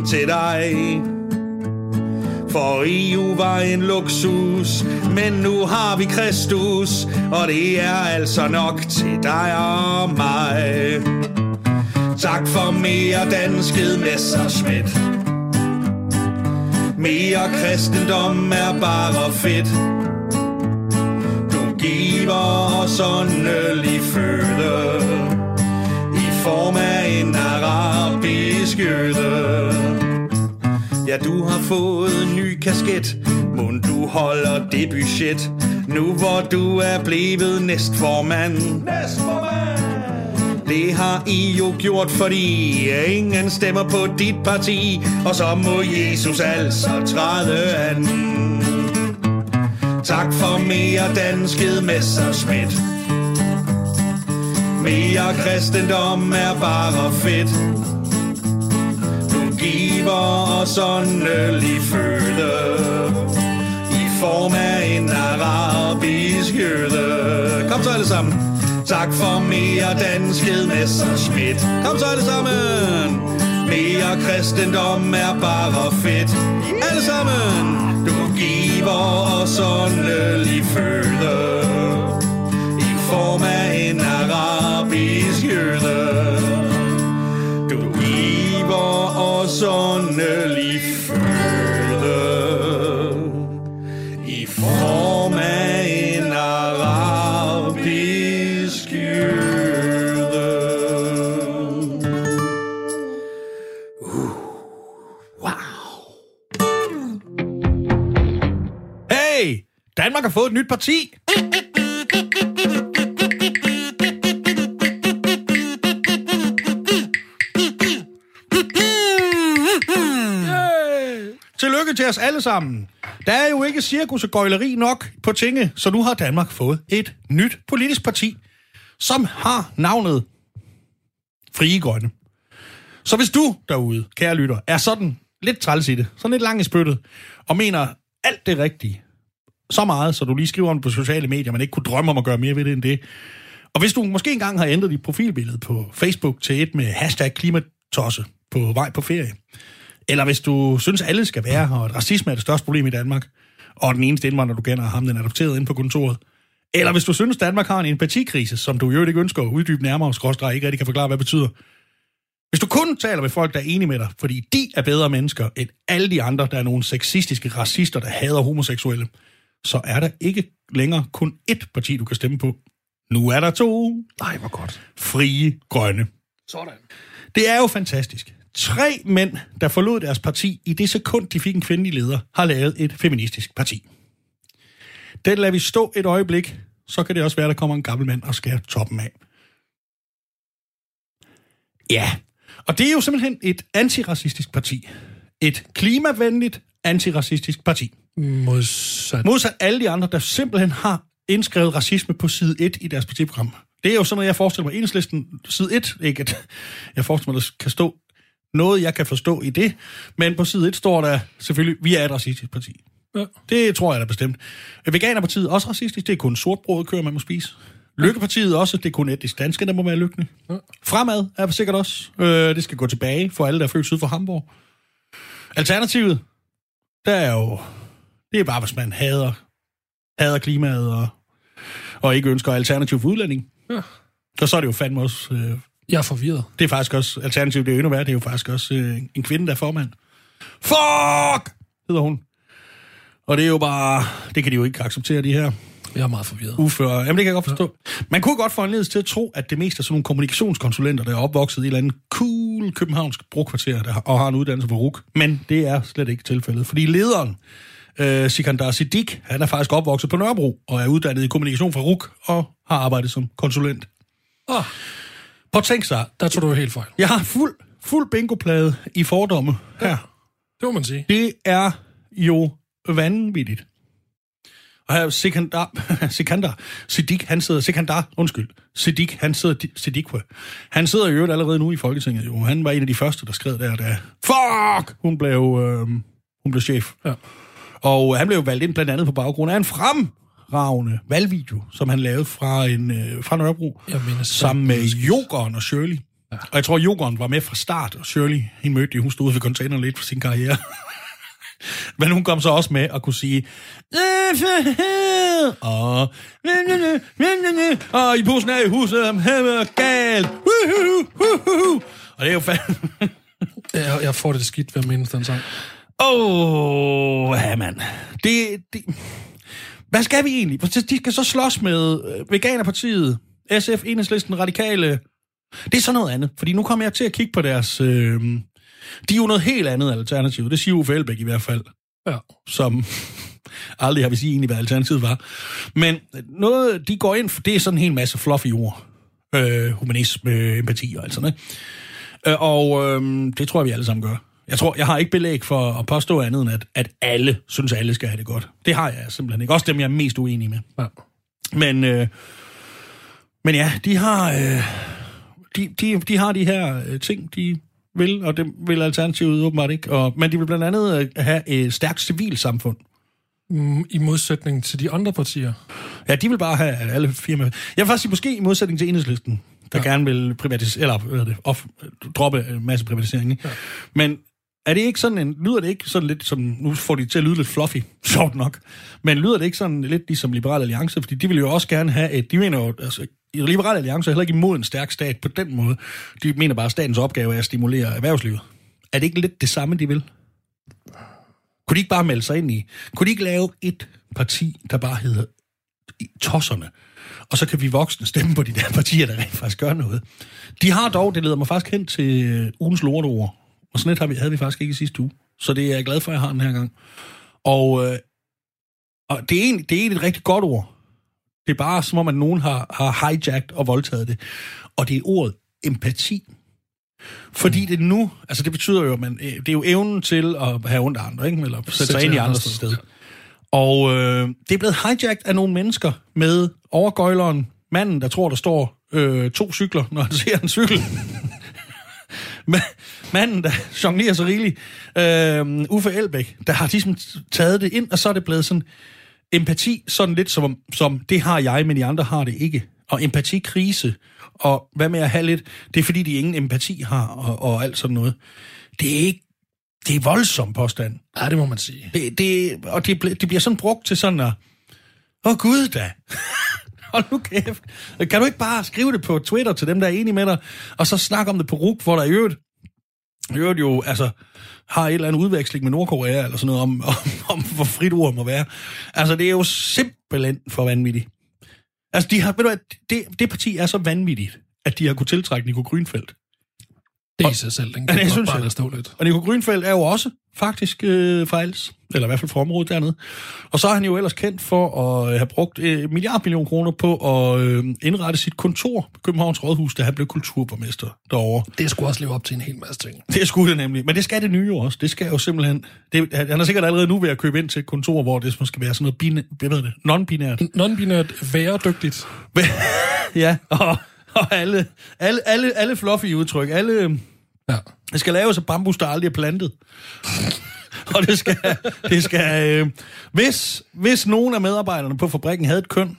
til dig. For EU var en luksus, men nu har vi Kristus, og det er altså nok til dig og mig. Tak for mere danskhed, Messerschmidt. Mere kristendom er bare fedt. Du giver os åndelig føde i form af en arabisk jøde. Ja, du har fået en ny kasket, mund du holder det budget, nu hvor du er blevet næstformand. Næstformand! Det har I jo gjort, fordi ingen stemmer på dit parti, og så må Jesus altså træde an. Tak for mere dansket Messerschmidt. Mere kristendom er bare fedt. Du giver os åndelig føde i form af en arabisk jøde. Kom så alle sammen. Tak for mere dansket Messerschmidt. Kom så alle sammen. Mere kristendom er bare fedt. Alle sammen. Du giver os åndelig føde i form af en arabisk jøde. Os åndelig føde i form af en arabisk jøde. Uh, wow. Hey! Danmark har fået et nyt parti! Til os alle sammen. Der er jo ikke cirkus og gøjleri nok på tinge, så nu har Danmark fået et nyt politisk parti, som har navnet Frie Grønne. Så hvis du derude, kære lytter, er sådan lidt træls i det, sådan lidt lang i spyttet, og mener alt det rigtige, så meget, så du lige skriver om det på sociale medier, man ikke kunne drømme om at gøre mere ved det end det. Og hvis du måske engang har ændret dit profilbillede på Facebook til et med hashtag klimatosse på vej på ferie, eller hvis du synes, alle skal være her, og at racisme er det største problem i Danmark, og den eneste indvandrer, du kender, er ham, den er adopteret ind på kontoret, eller hvis du synes, Danmark har en empatikrise, som du jo ikke ønsker at uddybe nærmere, skråstrej ikke rigtig kan forklare, hvad det betyder, hvis du kun taler med folk, der er enige med dig, fordi de er bedre mennesker end alle de andre, der er nogle sexistiske racister, der hader homoseksuelle, så er der ikke længere kun ét parti, du kan stemme på. Nu er der to. Nej, hvor godt. Frie Grønne. Sådan. Det er jo fantastisk. Tre mænd, der forlod deres parti i det sekund, de fik en kvindelig leder, har lavet et feministisk parti. Den lader vi stå et øjeblik, så kan det også være, der kommer en gammel mand og skærer toppen af. Ja, og det er jo simpelthen et antiracistisk parti. Et klimavenligt antiracistisk parti. Modsat. Modsat alle de andre, der simpelthen har indskrevet racisme på side 1 i deres partiprogram. Det er jo sådan noget, jeg forestiller mig. Enhedslisten side 1, ikke at jeg forestiller mig, der kan stå noget, jeg kan forstå i det, men på side 1 står der selvfølgelig, vi er et racistisk parti. Ja. Det tror jeg da bestemt. Veganerpartiet er også racistisk, det er kun sortbrød kører, man må spise. Lykkepartiet også, det er kun etnisk danske, der må være lykkelige. Ja. Fremad er sikkert også. Øh, det skal gå tilbage for alle, der er født syd for Hamburg. Alternativet, der er jo... Det er bare, hvis man hader, hader klimaet og, og ikke ønsker alternativ for udlænding. Ja. Og så er det jo fandme også... Øh, Jeg er forvirret. det er faktisk også... Alternativ, det er endnu værre, det er jo faktisk også øh, en kvinde, der er formand. Fuck! Hedder hun. Og det er jo bare... Det kan de jo ikke acceptere, de her Jeg er meget forvirret. uføre. Jamen, det kan jeg godt forstå. Man kunne godt få en til at tro, at det mest er sådan nogle kommunikationskonsulenter, der er opvokset i et eller andet cool københavnsk brokvarter, der har, og har en uddannelse på RUK. Men det er slet ikke tilfældet. Fordi lederen, øh, Sikandar Siddiq, han er faktisk opvokset på Nørrebro, og er uddannet i kommunikation fra RUK, og har arbejdet som konsulent. Oh, Prøv at tænke sig, der tog du helt fejl. jeg har fuld, fuld bingoplade i fordomme her. Det må man sige. Det er jo vanvittigt. Og her Sikandar, [LAUGHS] Sikandar, Siddiq, han sidder, Sikandar, undskyld, Siddiq, han sidder, Siddiq, han sidder jo allerede nu i Folketinget, jo. Han var en af de første, der skrev der, da, fuck, hun blev, øh, hun blev chef. Ja. Og han blev valgt ind blandt andet på baggrund af en fremragende valgvideo, som han lavede fra, en, øh, fra Nørrebro, mener, sammen med. Jokeren og Shirley. Ja. Og jeg tror, Jokeren var med fra start, og Shirley, hende mødte hun stod ved containeren lidt for sin karriere. [LAUGHS] Men hun kom så også med og kunne sige, [LAUGHS] og, og i posen er i huset, han er galt. Og det er jo fandme... [LAUGHS] Jeg, jeg får det skidt ved at mindes den sang. Åh, oh, ja, mand. Det, det... Hvad skal vi egentlig? De skal så slås med øh, Veganerpartiet, SF, Enhedslisten, Radikale. Det er så noget andet, fordi nu kommer jeg til at kigge på deres... Øh... De er jo noget helt andet alternativ. Det siger Uffe Elbæk i hvert fald, Ja. som [LAUGHS] aldrig har vi sige egentlig, hvad alternativet var. Men noget, de går ind for, det er sådan en hel masse fluffy ord. Øh, humanisme, empati og alt sådan noget. Øh, og øh, det tror jeg, vi alle sammen gør. Jeg tror, jeg har ikke belæg for at påstå andet end, at, at alle synes, at alle skal have det godt. Det har jeg simpelthen ikke. Også dem, jeg er mest uenig med. ja. Men, øh, men ja, de har, øh, de, de, de har de her øh, ting, de vil, og det vil Alternativet åbenbart ikke. Og, men de vil blandt andet øh, have et stærkt civilsamfund. Mm, I modsætning til de andre partier. Ja, de vil bare have at alle firmaer. Jeg vil faktisk sige, måske i modsætning til enhedslisten, der ja. gerne vil privatisere, eller hvad det, off, droppe en masse privatisering. Ikke? Ja. Men er det ikke sådan en, lyder det ikke sådan lidt som, nu får de til at lyde lidt fluffy, [LAUGHS] sjovt nok, men lyder det ikke sådan lidt ligesom Liberal Alliance, fordi de vil jo også gerne have et, de mener jo, altså, i Liberal Alliance er heller ikke imod en stærk stat på den måde. De mener bare, at statens opgave er at stimulere erhvervslivet. Er det ikke lidt det samme, de vil? Kunne de ikke bare melde sig ind i? Kunne de ikke lave et parti, der bare hedder Tosserne? Og så kan vi voksne stemme på de der partier, der rent faktisk gør noget. De har dog, det leder mig faktisk hen til øh, ugens lorteord. Og sådan et har vi, havde vi faktisk ikke i sidste uge. Så det er jeg glad for, at jeg har den her gang. Og, øh, og det, er egentlig, det er egentlig et rigtig godt ord. Det er bare som om, at nogen har, har hijacked og voldtaget det. Og det er ordet empati. Fordi det nu, altså det betyder jo, at man, øh, det er jo evnen til at have ondt af andre, ikke? eller sætte sig ind i andres sted. Og øh, det er blevet hijacked af nogle mennesker med overgøjleren, manden, der tror, der står øh, to cykler, når han ser en cykel. Ma- manden, der [LAUGHS] jonglerer så rigeligt, øh, Uffe Elbæk, der har ligesom taget det ind, og så er det blevet sådan empati, sådan lidt som, som det har jeg, men de andre har det ikke. Og empatikrise, og hvad med at have lidt, det er fordi, de ingen empati har, og, og alt sådan noget. Det er ikke, det er voldsom påstand. Ja, det må man sige. Det, det, og det, det bliver sådan brugt til sådan at, åh gud da, [LAUGHS] [LAUGHS] hold nu kæft. Kan du ikke bare skrive det på Twitter til dem, der er enige med dig, og så snakke om det på RUK, hvor der i øvrigt, i øvrigt jo, altså, har et eller andet udveksling med Nordkorea, eller sådan noget, om, [LAUGHS] om, om hvor frit ord må være. Altså, det er jo simpelthen for vanvittigt. Altså, de har, ved du hvad, det, det parti er så vanvittigt, at de har kunne tiltrække Nico Grønfeldt. Det er i sig selv, den Ja, kan det godt synes bare jeg. stå lidt. Og Nico Grønfeldt er jo også faktisk øh, fra eller i hvert fald fra området dernede. Og så er han jo ellers kendt for at øh, have brugt øh, milliard million kroner på at øh, indrette sit kontor på Københavns Rådhus, da han blev kulturborgmester derovre. Det skulle også leve op til en hel masse ting. Det skulle det nemlig. Men det skal det nye jo også. Det skal jo simpelthen... Det, han er sikkert allerede nu ved at købe ind til et kontor, hvor det skal være sådan noget bine, hvad ved det, non-binært. Non-binært væredygtigt. [LAUGHS] ja, og, og alle, alle, alle, alle fluffy udtryk, alle... Ja. Det skal laves af bambus, der aldrig er plantet. [LAUGHS] og det skal... Det skal øh, hvis, hvis nogen af medarbejderne på fabrikken havde et køn,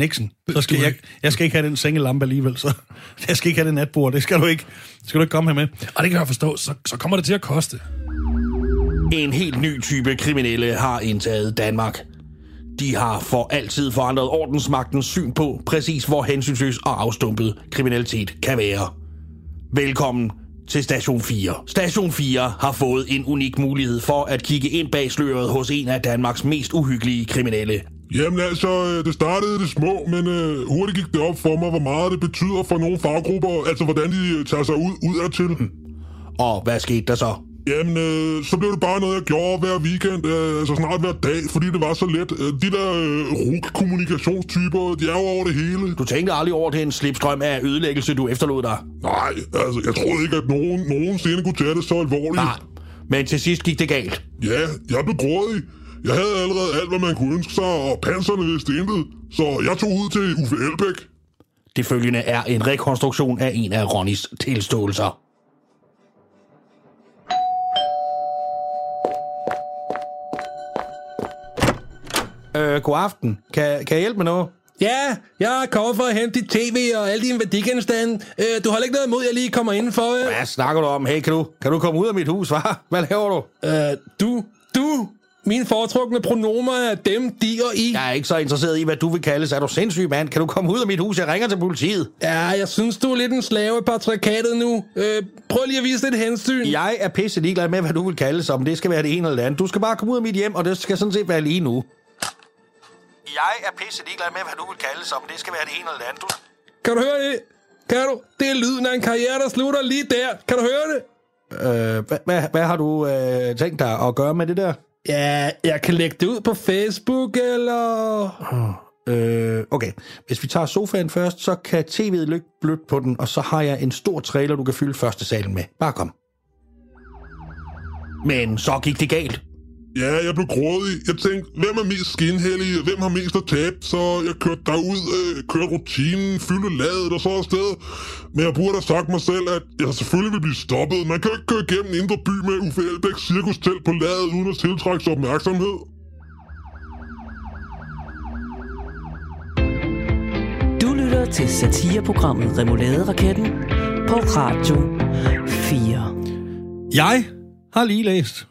Nixon, så skal jeg, jeg skal ikke have den sengelampe alligevel, så [LAUGHS] jeg skal ikke have det natbord, det skal du ikke, skal du ikke komme her med. Og det kan jeg forstå, så, så kommer det til at koste. En helt ny type kriminelle har indtaget Danmark. De har for altid forandret ordensmagtens syn på præcis hvor hensynsløs og afstumpet kriminalitet kan være. Velkommen til Station 4. Station 4 har fået en unik mulighed for at kigge ind bag sløret hos en af Danmarks mest uhyggelige kriminelle. Jamen altså, øh, det startede det små, men øh, hurtigt gik det op for mig, hvor meget det betyder for nogle faggrupper, altså hvordan de øh, tager sig ud, ud til. Og hvad skete der så? Jamen, øh, så blev det bare noget, jeg gjorde hver weekend, øh, altså snart hver dag, fordi det var så let. Øh, de der øh, RUK-kommunikationstyper, de er jo over det hele. Du tænkte aldrig over det en slipstrøm af ødelæggelse, du efterlod dig. Nej, altså, jeg troede ikke, at nogen nogensinde kunne tage det så alvorligt. Nej, men til sidst gik det galt. Ja, jeg blev grådig. Jeg havde allerede alt, hvad man kunne ønske sig, og panserne vidste intet. Så jeg tog ud til Uffe Elbæk. Det følgende er en rekonstruktion af en af Ronnys tilståelser. Øh, god aften. Kan, kan jeg hjælpe med noget? Ja, jeg er kommet for at hente dit tv og alle dine værdigenstande. Øh, du har ikke noget imod, at jeg lige kommer indenfor, øh? Hvad snakker du om? Hey, kan du, kan du komme ud af mit hus, hva'? Hvad laver du? Øh, du, du, mine foretrukne pronomer er dem, de og I. Jeg er ikke så interesseret i, hvad du vil kaldes. Er du sindssyg, mand? Kan du komme ud af mit hus? Jeg ringer til politiet. Ja, jeg synes, du er lidt en slave i patriarkatet nu. Øh, prøv lige at vise lidt hensyn. Jeg er pisse ligeglad med, hvad du vil kaldes, om det skal være det ene eller det andet. Du skal bare komme ud af mit hjem, og det skal sådan set være lige nu. Jeg er pisse ligeglad med, hvad du vil kaldes, om det skal være det ene eller det andet. Du... Kan du høre det? Kan du? Det er lyden af en karriere, der slutter lige der. Kan du høre det? Øh, hvad, hvad, hvad har du øh, tænkt dig at gøre med det der? Ja, jeg kan lægge det ud på Facebook, eller... Øh, okay. Hvis vi tager sofaen først, så kan tv'et lykke blødt på den, og så har jeg en stor trailer, du kan fylde første salen med. Bare kom. Men så gik det galt. Ja, jeg blev grådig. Jeg tænkte, hvem er mest skinhellig? Hvem har mest at tabe? Så jeg kørte derud, øh, kørte rutinen, fyldte ladet og så afsted. Men jeg burde have sagt mig selv, at jeg selvfølgelig vil blive stoppet. Man kan jo ikke køre igennem Indre By med Uffe Elbæks cirkustelt på ladet, uden at tiltrække sig opmærksomhed. Du lytter til satireprogrammet Remouladeraketten på Radio 4. Jeg har lige læst,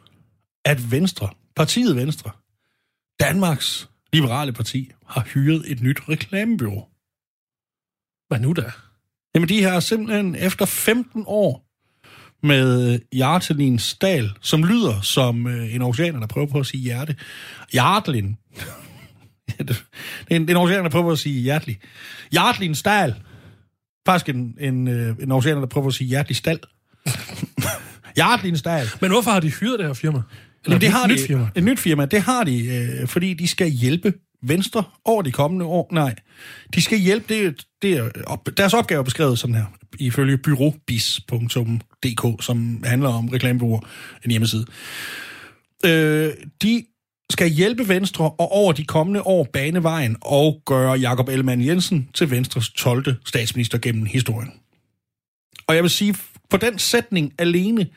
at Venstre, partiet Venstre, Danmarks liberale parti, har hyret et nyt reklamebyrå. Hvad nu da? Jamen, de har simpelthen efter 15 år med Hjartelin Stal, som lyder som øh, en oceaner, der prøver på at sige hjerte. Hjartelin. Ja, [LAUGHS] det er en, er oceaner, der prøver på at sige hjertelig. Hjartelin Stal. Faktisk en, en, øh, en oceaner, der prøver på at sige hjertelig stal. [LAUGHS] Hjartelin Stal. Men hvorfor har de hyret det her firma? Eller det et har nyt de, firma? Et nyt firma, det har de, øh, fordi de skal hjælpe Venstre over de kommende år. Nej, de skal hjælpe, det, det er, op- deres opgave er beskrevet sådan her, ifølge byråbis.dk, som handler om reklamebureauer, en hjemmeside. Øh, de skal hjælpe Venstre og over de kommende år bane vejen og gøre Jakob Ellemann Jensen til Venstres 12. statsminister gennem historien. Og jeg vil sige, på den sætning alene,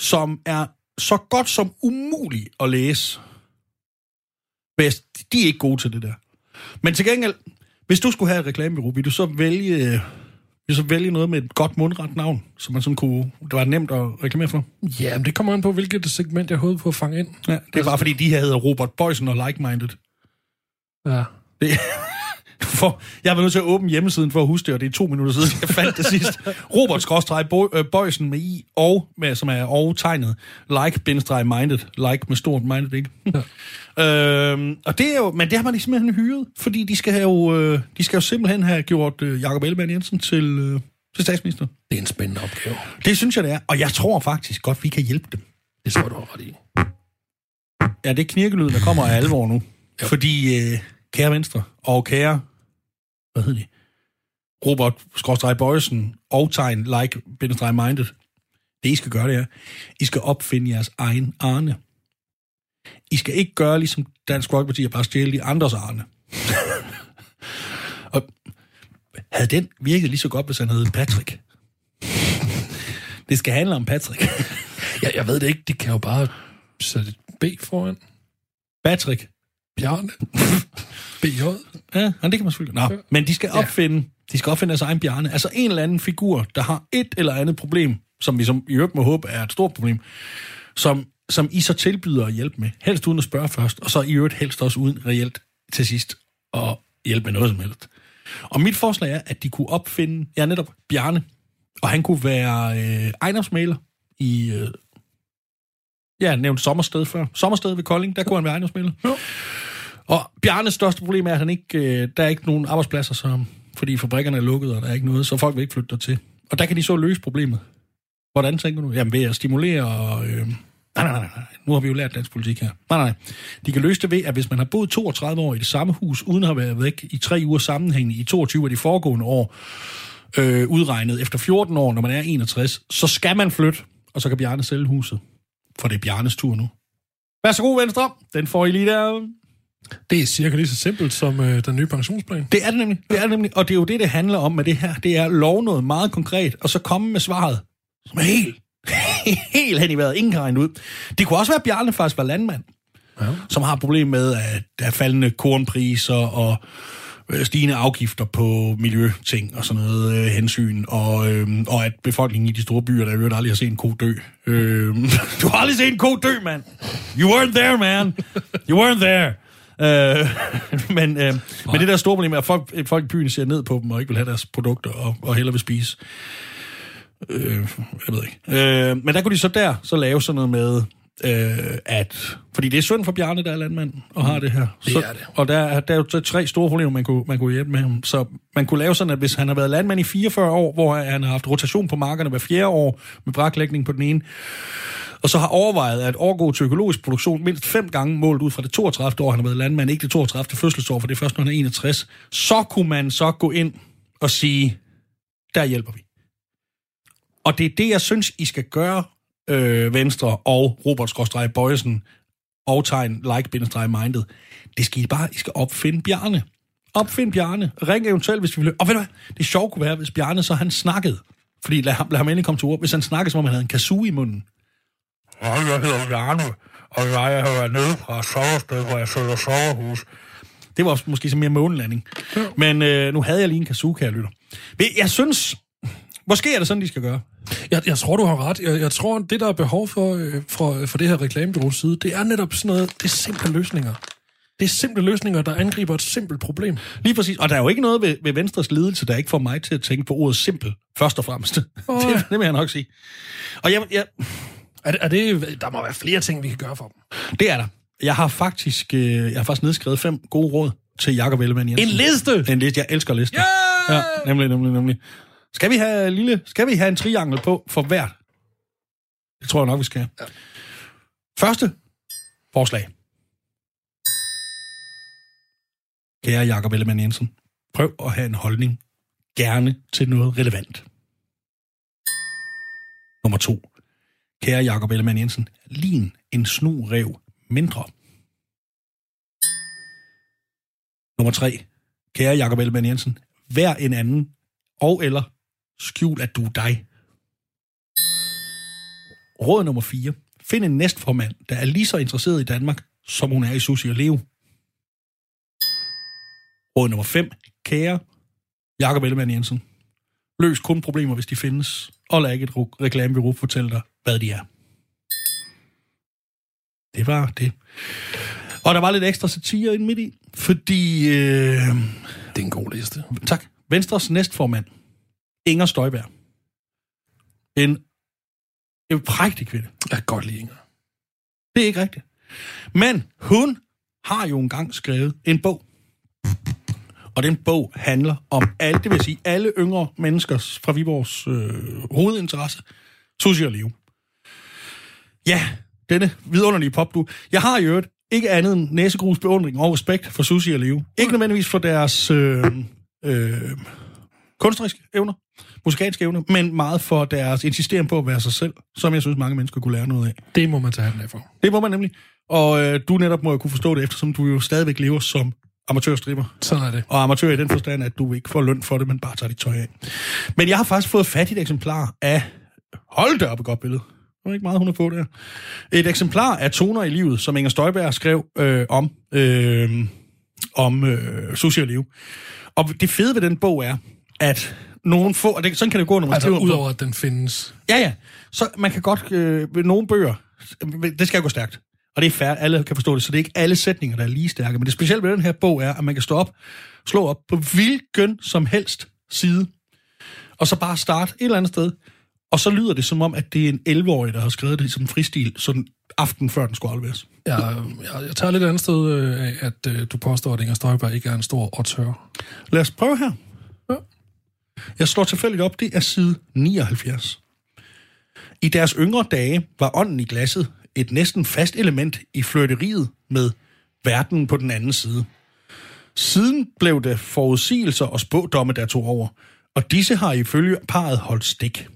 som er så godt som umulig at læse, bedst, de er ikke gode til det der. Men til gengæld, hvis du skulle have et reklamebureau, vil du så vælge, vil så vælge noget med et godt mundret navn, som man sådan kunne, det var nemt at reklamere for? Ja, men det kommer an på, hvilket segment jeg håbede på at fange ind. Ja, det er bare fordi, de her hedder Robert Boysen og Like-Minded. Ja. Det, for, jeg var nødt til at åbne hjemmesiden for at huske det, og det er to minutter siden, jeg fandt det sidst. Robert skråstreg Bo- øh, Bøjsen med i, og med, som er og tegnet. Like, bindestreg, minded. Like med stort minded, ikke? Ja. øhm, og det er jo, men det har man simpelthen hyret, fordi de skal, have jo, øh, de skal jo simpelthen have gjort øh, Jakob Ellemann Jensen til, øh, til statsminister. Det er en spændende opgave. Det synes jeg, det er. Og jeg tror faktisk godt, vi kan hjælpe dem. Det tror du ret i. Ja, det er knirkelyd, der kommer af alvor nu. Jo. Fordi, øh, kære Venstre, og kære, hvad hedder de? Robert Skråstrej Bøjsen og tegn like bindestreg minded. Det I skal gøre, det er, I skal opfinde jeres egen Arne. I skal ikke gøre ligesom Dansk Folkeparti og bare stjæle de andres Arne. [LAUGHS] og havde den virket lige så godt, hvis han hed Patrick? det skal handle om Patrick. [LAUGHS] Jeg, jeg ved det ikke. De kan jo bare sætte et B foran. Patrick. Bjarne. [LAUGHS] BJ. Ja, ja, det kan man selvfølgelig. Nå, men de skal opfinde, de skal opfinde deres egen bjarne. Altså en eller anden figur, der har et eller andet problem, som vi som i øvrigt må håbe er et stort problem, som, som I så tilbyder at hjælpe med. Helst uden at spørge først, og så i øvrigt helst også uden reelt til sidst at hjælpe med noget som helst. Og mit forslag er, at de kunne opfinde, ja netop, Bjarne, og han kunne være øh, ejendomsmaler i, øh, ja, jeg nævnte Sommersted før. Sommersted ved Kolding, der kunne han være ejendomsmaler. Og Bjarnes største problem er, at han ikke, øh, der er ikke nogen arbejdspladser, som, fordi fabrikkerne er lukket, og der er ikke noget, så folk vil ikke flytte til. Og der kan de så løse problemet. Hvordan tænker du? Jamen ved at stimulere og... Øh, nej, nej, nej, nej, nu har vi jo lært dansk politik her. Nej, nej, de kan løse det ved, at hvis man har boet 32 år i det samme hus, uden at have været væk i tre uger sammenhængende i 22 af de foregående år, øh, udregnet efter 14 år, når man er 61, så skal man flytte, og så kan Bjarne sælge huset. For det er Bjarnes tur nu. Værsgo, Venstre. Den får I lige der. Det er cirka lige så simpelt som øh, den nye pensionsplan. Det er det nemlig. Det er det nemlig. Og det er jo det, det handler om med det her. Det er at love noget meget konkret, og så komme med svaret, som er helt, [LAUGHS] helt hen i vejret. Ingen kan regne ud. Det kunne også være, at Bjarne faktisk var landmand, ja. som har problem med, at der er faldende kornpriser og øh, stigende afgifter på miljøting og sådan noget øh, hensyn, og, øh, og at befolkningen i de store byer, der øvrigt aldrig har set en ko dø. Øh, [LAUGHS] du har aldrig set en ko dø, mand! You weren't there, man! You weren't there! Øh, [LAUGHS] men, øh, men det der store problem er, at folk, folk i byen ser ned på dem og ikke vil have deres produkter og, og hellere vil spise. Øh, jeg ved ikke. Øh, men der kunne de så der så lave sådan noget med, øh, at... Fordi det er synd for Bjarne, der er landmand, og har det her. Det så, er det. Og der, er- der er jo tre store problemer, man kunne, man kunne hjælpe med ham. Så man kunne lave sådan, at hvis han har været landmand i 44 år, hvor han har haft rotation på markerne hver fjerde år, med braklægning på den ene, og så har overvejet at overgå til økologisk produktion mindst fem gange målt ud fra det 32. år, han har været landmand, ikke det 32. fødselsår, for det er først, når han er 61, så kunne man så gå ind og sige, der hjælper vi. Og det er det, jeg synes, I skal gøre, øh, Venstre og Robert Skorstrej Bøjesen og tegn like-minded. Det skal I bare, I skal opfinde Bjarne. Opfind Bjarne. Ring eventuelt, hvis vi vil. Og ved du hvad? Det sjove kunne være, hvis Bjarne så han snakkede. Fordi lad ham, lad ham endelig komme til ord. Hvis han snakkede, som om han havde en kazoo i munden. Ja, jeg hedder Bjarne, og jeg har været nede fra Sommersted, hvor jeg sælger sommerhus. Det var måske så mere månelanding. Men øh, nu havde jeg lige en kazoo, kære lytter. Ved- Jeg synes, måske er det sådan, de skal gøre. Jeg, jeg tror, du har ret. Jeg, jeg tror, det, der er behov for, øh, for, for det her reklamebureaus side, det er netop sådan noget, det er simple løsninger. Det er simple løsninger, der angriber et simpelt problem. Lige præcis. Og der er jo ikke noget ved, ved Venstres ledelse, der ikke får mig til at tænke på ordet simpel, først og fremmest. [LAUGHS] Det, ja. det vil jeg nok sige. Og jeg, jeg, Er det, er det, der må være flere ting, vi kan gøre for dem. det er der. Jeg har faktisk, øh, jeg har faktisk nedskrevet fem gode råd til Jakob Ellemann Jensen. En liste? En liste. Jeg elsker lister. Yeah! Ja, nemlig, nemlig, nemlig. Skal vi have lille, skal vi have en triangel på for hvert? Det tror jeg nok, vi skal. Ja. Første forslag. kære Jakob Ellemann Jensen, prøv at have en holdning, gerne til noget relevant. Nummer to. Kære Jakob Ellemann Jensen, lin en snu rev mindre. Nummer tre. Kære Jakob Ellemann Jensen, vær en anden, og eller skjul, at du er dig. Råd nummer 4. Find en næstformand, der er lige så interesseret i Danmark, som hun er i Susi og Leo. Råd nummer 5. Kære Jakob Ellemann Jensen. Løs kun problemer, hvis de findes, og lad ikke et reklamebureau fortælle dig, hvad de er. Det var det. Og der var lidt ekstra satire ind midt i, fordi... Øh, Det er en god liste. tak. Venstres næstformand, Inger Støjberg. En, en prægtig kvinde. Jeg kan godt lide Inger. Det er ikke rigtigt. Men hun har jo engang skrevet en bog. Og den bog handler om alt, det vil sige alle yngre menneskers fra Viborgs øh, hovedinteresse, Sushi og Leo. Ja, denne vidunderlige popdu. Jeg har i øvrigt ikke andet end næsegrus beundring og respekt for Sushi og Leo. Ikke nødvendigvis for deres øh, øh, kunstneriske evner, musikalske evner, men meget for deres insisteren på at være sig selv, som jeg synes, mange mennesker kunne lære noget af. Det må man tage den af for. Det må man nemlig. Og øh, du netop må jo kunne forstå det, eftersom du jo stadigvæk lever som amatørstripper. Sådan er det. Og amatør i den forstand, at du ikke får løn for det, men bare tager dit tøj af. Men jeg har faktisk fået fat i et eksemplar af... Hold da op et godt billede. Det var ikke meget, hun har fået der. Et eksemplar af Toner i livet, som Inger Støjberg skrev øh, om, øh, om øh, Sushi og Liv. Og det fede ved den bog er, at nogen få... Og det, sådan kan det gå, når man Altså, skriver udover at den findes. Ja, ja. Så man kan godt... Øh, ved nogle bøger, det skal gå stærkt. Og det er fair, alle kan forstå det, så det er ikke alle sætninger, der er lige stærke. Men det specielle ved den her bog er, at man kan stå op, slå op på hvilken som helst side, og så bare starte et eller andet sted. Og så lyder det som om, at det er en 11-årig, der har skrevet det som fristil, sådan aften før den skulle afleveres. Jeg, jeg, jeg tager lidt andet sted øh, af, at øh, du påstår, at Inger Støjberg ikke er en stor auteur. Lad os prøve her. Jeg slår tilfældigt op, det er side 79. I deres yngre dage var ånden i glasset et næsten fast element i flirteriet med verden på den anden side. Siden blev det forudsigelser og spådomme, der tog over, og disse har ifølge parret holdt stik.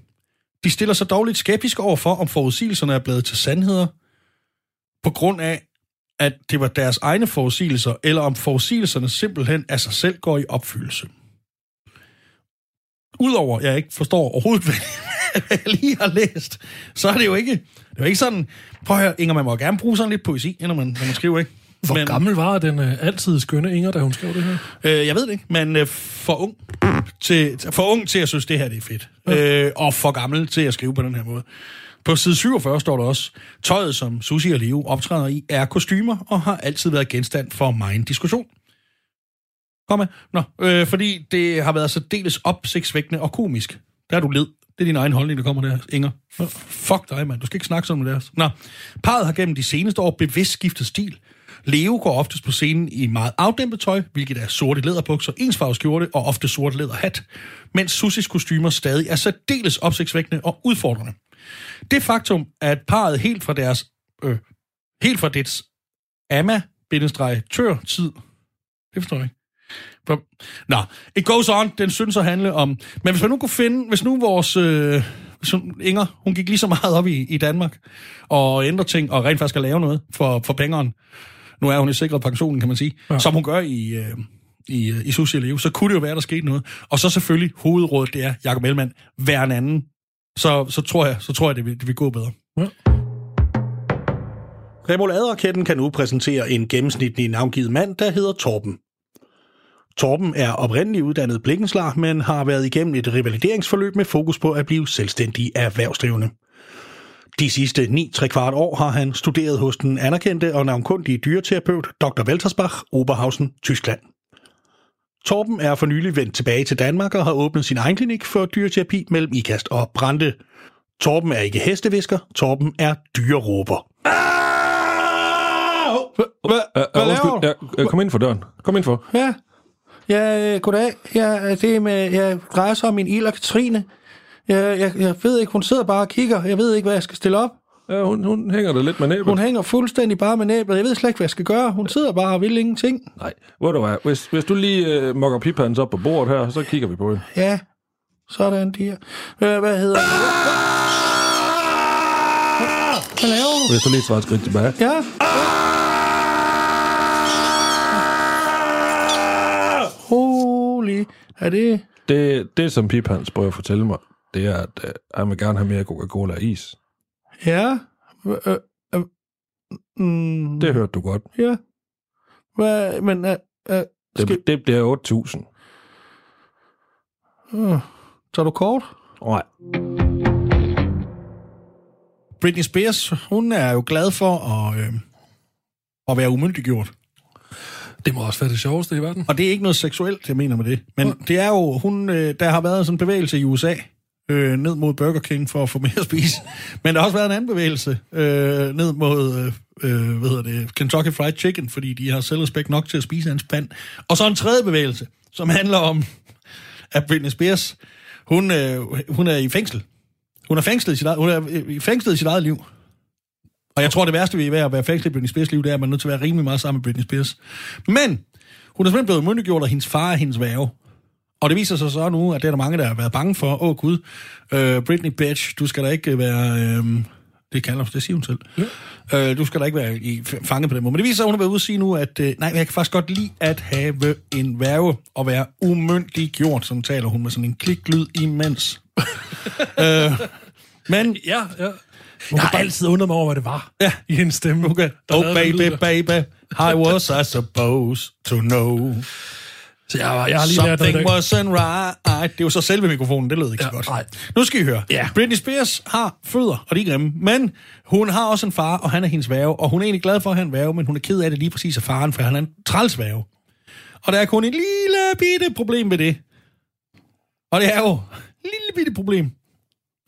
De stiller sig dog lidt skeptiske over for, om forudsigelserne er blevet til sandheder, på grund af, at det var deres egne forudsigelser, eller om forudsigelserne simpelthen af sig selv går i opfyldelse. Udover, jeg ikke forstår overhovedet, [LAUGHS] hvad jeg lige har læst, så er det jo ikke, det er jo ikke sådan, prøv at høre, Inger, man må gerne bruge sådan lidt poesi, når man, når man skriver, ikke? Hvor men, gammel var den øh, altid skønne Inger, da hun skrev det her? Øh, jeg ved det ikke, men øh, for, ung til, for ung til at synes, det her det er fedt. Ja. Øh, og for gammel til at skrive på den her måde. På side 47 står der også, tøjet som Susi og Leo optræder i er kostymer og har altid været genstand for meget diskussion. Kom med. Nå, øh, fordi det har været så dels opsigtsvækkende og komisk. Der er du led. Det er din egen holdning, der kommer der, Inger. Fuck dig, mand. Du skal ikke snakke sådan med det. Nå, parret har gennem de seneste år bevidst skiftet stil. Leo går oftest på scenen i meget afdæmpet tøj, hvilket er sorte læderbukser, ensfarvet skjorte og ofte sort læderhat, mens Susis kostymer stadig er særdeles opsigtsvækkende og udfordrende. Det faktum, at parret helt fra deres øh, helt fra dets ama-tør-tid, det forstår jeg ikke. Nå, it goes on, den synes at handle om... Men hvis man nu kunne finde, hvis nu vores... Øh, Inger, hun gik lige så meget op i, i Danmark, og ændre ting, og rent faktisk at lave noget for, for pengeren. Nu er hun i sikret pensionen, kan man sige, ja. som hun gør i, øh, i, øh, i Sushi Leo, så kunne det jo være, der skete noget. Og så selvfølgelig, hovedrådet, det er, Jacob Ellemann, hver en anden. Så, så tror jeg, så tror jeg det, vil, det vil gå bedre. Ja. Remoladeraketten kan nu præsentere en gennemsnitlig navngivet mand, der hedder Torben. Torben er oprindeligt uddannet blikkenslar, men har været igennem et revalideringsforløb med fokus på at blive selvstændig erhvervsdrivende. De sidste 9-3 kvart år har han studeret hos den anerkendte og navnkundige dyreterapeut Dr. Weltersbach, Oberhausen, Tyskland. Torben er for nylig vendt tilbage til Danmark og har åbnet sin egen klinik for dyreterapi mellem Ikast og Brande. Torben er ikke hestevisker, Torben er dyreråber. Hvad Uh, undskyld, ja, kom ind for døren. Kom ind for. Ja, ja, øh, goddag. Ja, det er med, jeg drejer sig om min Ila Katrine. Jeg, jeg, jeg ved ikke, hun sidder bare og kigger. Jeg ved ikke, hvad jeg skal stille op. ja hun, hun hænger det lidt med næbet. Hun hænger fuldstændig bare med næbet. Jeg ved slet ikke, hvad jeg skal gøre. Hun sidder bare og vil ingenting. Nej, ved du hvad, hvis, hvis du lige øh, mokker piphans op på bordet her, så kigger vi på hende. Ja, sådan der. Hvad, hvad hedder det? Hvad laver du? Hvis du lige tager et skridt tilbage. Ja. Holy. Er det... Det, det som piphans prøver at fortælle mig, det er, at øh, han vil gerne have mere Coca-Cola og is. Ja. Øh, øh, mm, Det hørte du godt. Ja. Hvad, men... Øh, øh, skal, Det, det bliver 8.000. øh, tager du kort? Nej. Britney Spears, hun er jo glad for at, øh, at være umyndiggjort. Det må også være det sjoveste i verden. Og det er ikke noget seksuelt, jeg mener med det. Men det er jo, hun, øh, der har været sådan en bevægelse i USA, øh, ned mod Burger King for at få mere at spise. Men der har også været en anden bevægelse øh, ned mod øh, øh, hvad hedder det, Kentucky Fried Chicken, fordi de har selvrespekt nok til at spise hans pand. Og så en tredje bevægelse, som handler om, at Britney Spears, hun, øh, hun er i fængsel. Hun er, fængslet i sit eget, hun er i fængslet i sit eget liv. Og jeg tror, det værste ved at være fængslet i Britney Spears liv, det er, at man er nødt til at være rimelig meget sammen med Britney Spears. Men hun er simpelthen blevet myndiggjort, og hendes far er hendes værve. Og det viser sig så nu, at det er der mange, der har været bange for. Åh oh, gud, øh, Britney bitch, du skal da ikke være... Øh, det kalder det siger hun selv. Ja. Øh, du skal da ikke være i, fanget på den måde. Men det viser sig, at hun har været ude at sige nu, at øh, nej, jeg kan faktisk godt lide at have en værve og være umyndiggjort, som taler hun med sådan en kliklyd imens. [LAUGHS] øh, men Ja, ja. Jeg har altid undret mig over, hvad det var Ja. i hendes stemme. Okay. Der Oh baby, der. baby, I was I supposed to know. Så jeg, jeg har lige lært Something dag. wasn't right. Det er jo så selve mikrofonen, det lød ikke ja, så godt. nej. Nu skal I høre. Ja. Britney Spears har fødder, og de er grimme, men hun har også en far, og han er hendes værve, og hun er egentlig glad for at have en værve, men hun er ked af det lige præcis af faren, for han er en trælsværve. Og der er kun et lille bitte problem ved det. Og det er jo et lille bitte problem.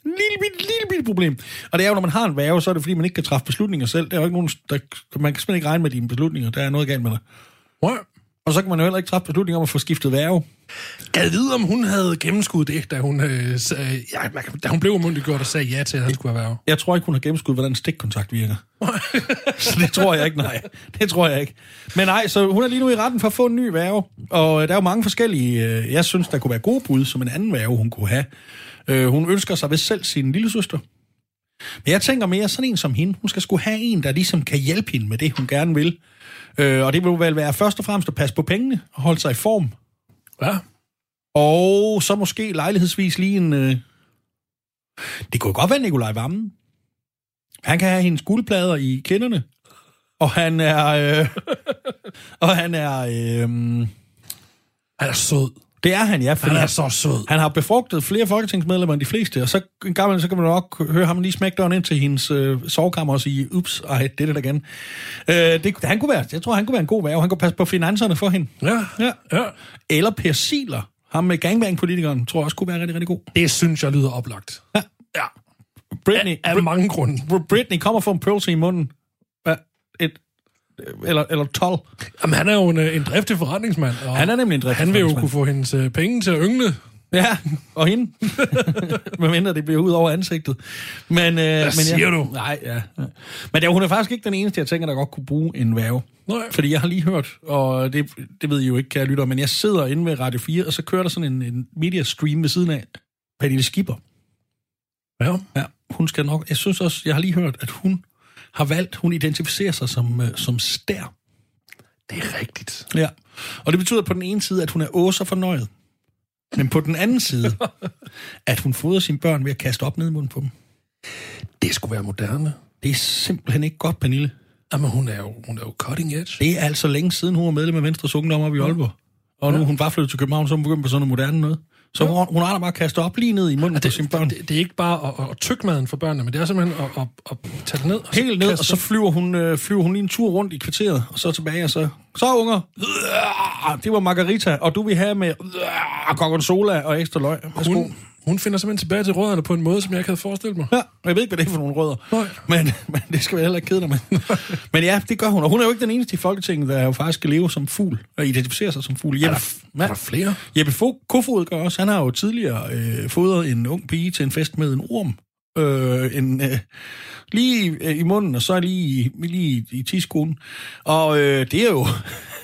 Lille bitte, lille bitte problem. Og det er jo, når man har en værve, så er det fordi, man ikke kan træffe beslutninger selv. Der er jo ikke nogen, der, man kan simpelthen ikke regne med dine beslutninger. Der er noget galt med dig. Ja. Og så kan man jo heller ikke træffe beslutninger om at få skiftet værve. Gad vide, om hun havde gennemskudt det, da hun, øh, sagde, ja, man kan- da hun blev umyndiggjort og sagde ja til, at han skulle være Jeg tror ikke, hun har gennemskudt, hvordan stikkontakt virker. [LAUGHS] så det tror jeg ikke, nej. Det tror jeg ikke. Men nej, så hun er lige nu i retten for at få en ny værve. Og øh, der er jo mange forskellige... øh, Jeg synes, der kunne være gode bud, som en anden værve, hun kunne have. Øh, Hun ønsker sig vist selv sin lille søster. Men jeg tænker mere sådan en som hende. Hun skal skulle have en, der ligesom kan hjælpe hende med det, hun gerne vil. Øh, Og det vil vel være først og fremmest at passe på pengene og holde sig i form. Ja. Og så måske lejlighedsvis lige en... Øh... Det kunne godt være Nikolaj Vammen. Han kan have hendes guldplader i kinderne. Og han er... Øh... [LAUGHS] og han er... Øh... Han er sød. Det er han, ja. Fordi Han er så sød. han har befrugtet flere folketingsmedlemmer end de fleste, og så en gang, så kan man nok høre ham lige smække døren ind til hendes øh, sovekammer og sige, ups, ej, det er det igen. Øh, det, han kunne være, jeg tror, han kunne være en god værve. Han kunne passe på finanserne for hende. Ja, Ja. ja. Eller Per Siler, ham med gangbang-politikeren, tror jeg også kunne være rigtig, rigtig god. Det synes jeg lyder oplagt. Ja. Ja. Britney, Af mange grunde. Br- Britney kommer fra en pølse i munden. Ja, et, eller, eller 12. Jamen, han er jo en, øh, en driftig forretningsmand. Og Han er nemlig en driftig Han vil jo kunne få hendes øh, penge til at yngle. Ja, og hende. [LAUGHS] Hvad mindre det bliver ud over ansigtet. Men, øh, Hvad men siger jeg, du? Nej, ja. ja. Men ja, hun er faktisk ikke den eneste, jeg tænker, der godt kunne bruge en værve. Nej. Fordi jeg har lige hørt, og det, det ved I jo ikke, kære lytter, men jeg sidder inde ved Radio 4, og så kører der sådan en, en media stream ved siden af. Pernille Skipper. Ja. Ja, hun skal nok... Jeg synes også, jeg har lige hørt, at hun har valgt, hun identificerer sig som, øh, som stær. Det er rigtigt. Ja. Og det betyder på den ene side, at hun er åser fornøjet. Men på den anden side, [LAUGHS] at hun fodrer sine børn ved at kaste op ned i munden på dem. Det skulle være moderne. Det er simpelthen ikke godt, Pernille. Jamen, hun er jo, hun er jo cutting edge. Det er altså længe siden, hun var medlem af Venstres Ungdom op i Aalborg. Og nu er hun bare flyttet til København, så hun begyndt på sådan noget moderne noget. Så hun, hun har da bare kastet op lige ned i munden på sine børn. Det, det er ikke bare at, at tykke maden for børnene, men det er simpelthen at, at, at tage det ned. Og Helt ned, og så flyver hun, øh, flyver hun lige en tur rundt i kvarteret, og så tilbage, og så... Så, unger! Det var margarita, og du vil have med øh, gorgonzola og ekstra løg. Værsgo. hun, hun finder simpelthen tilbage til rødderne på en måde, som jeg ikke havde forestillet mig. Ja, og jeg ved ikke, hvad det er for nogle rødder. Nej. Men, men det skal vi heller ikke kede dig med. men ja, det gør hun. Og hun er jo ikke den eneste i Folketinget, der jo faktisk skal leve som fugl, og identificere sig som fugl. Jeppe, Er der flere? Jeppe Fo- Kofod gør også. Han har jo tidligere øh, fodret en ung pige til en fest med en orm. Øh, en, øh, lige øh, i munden, og så lige, i- lige i, i tiskolen. Og øh, det er jo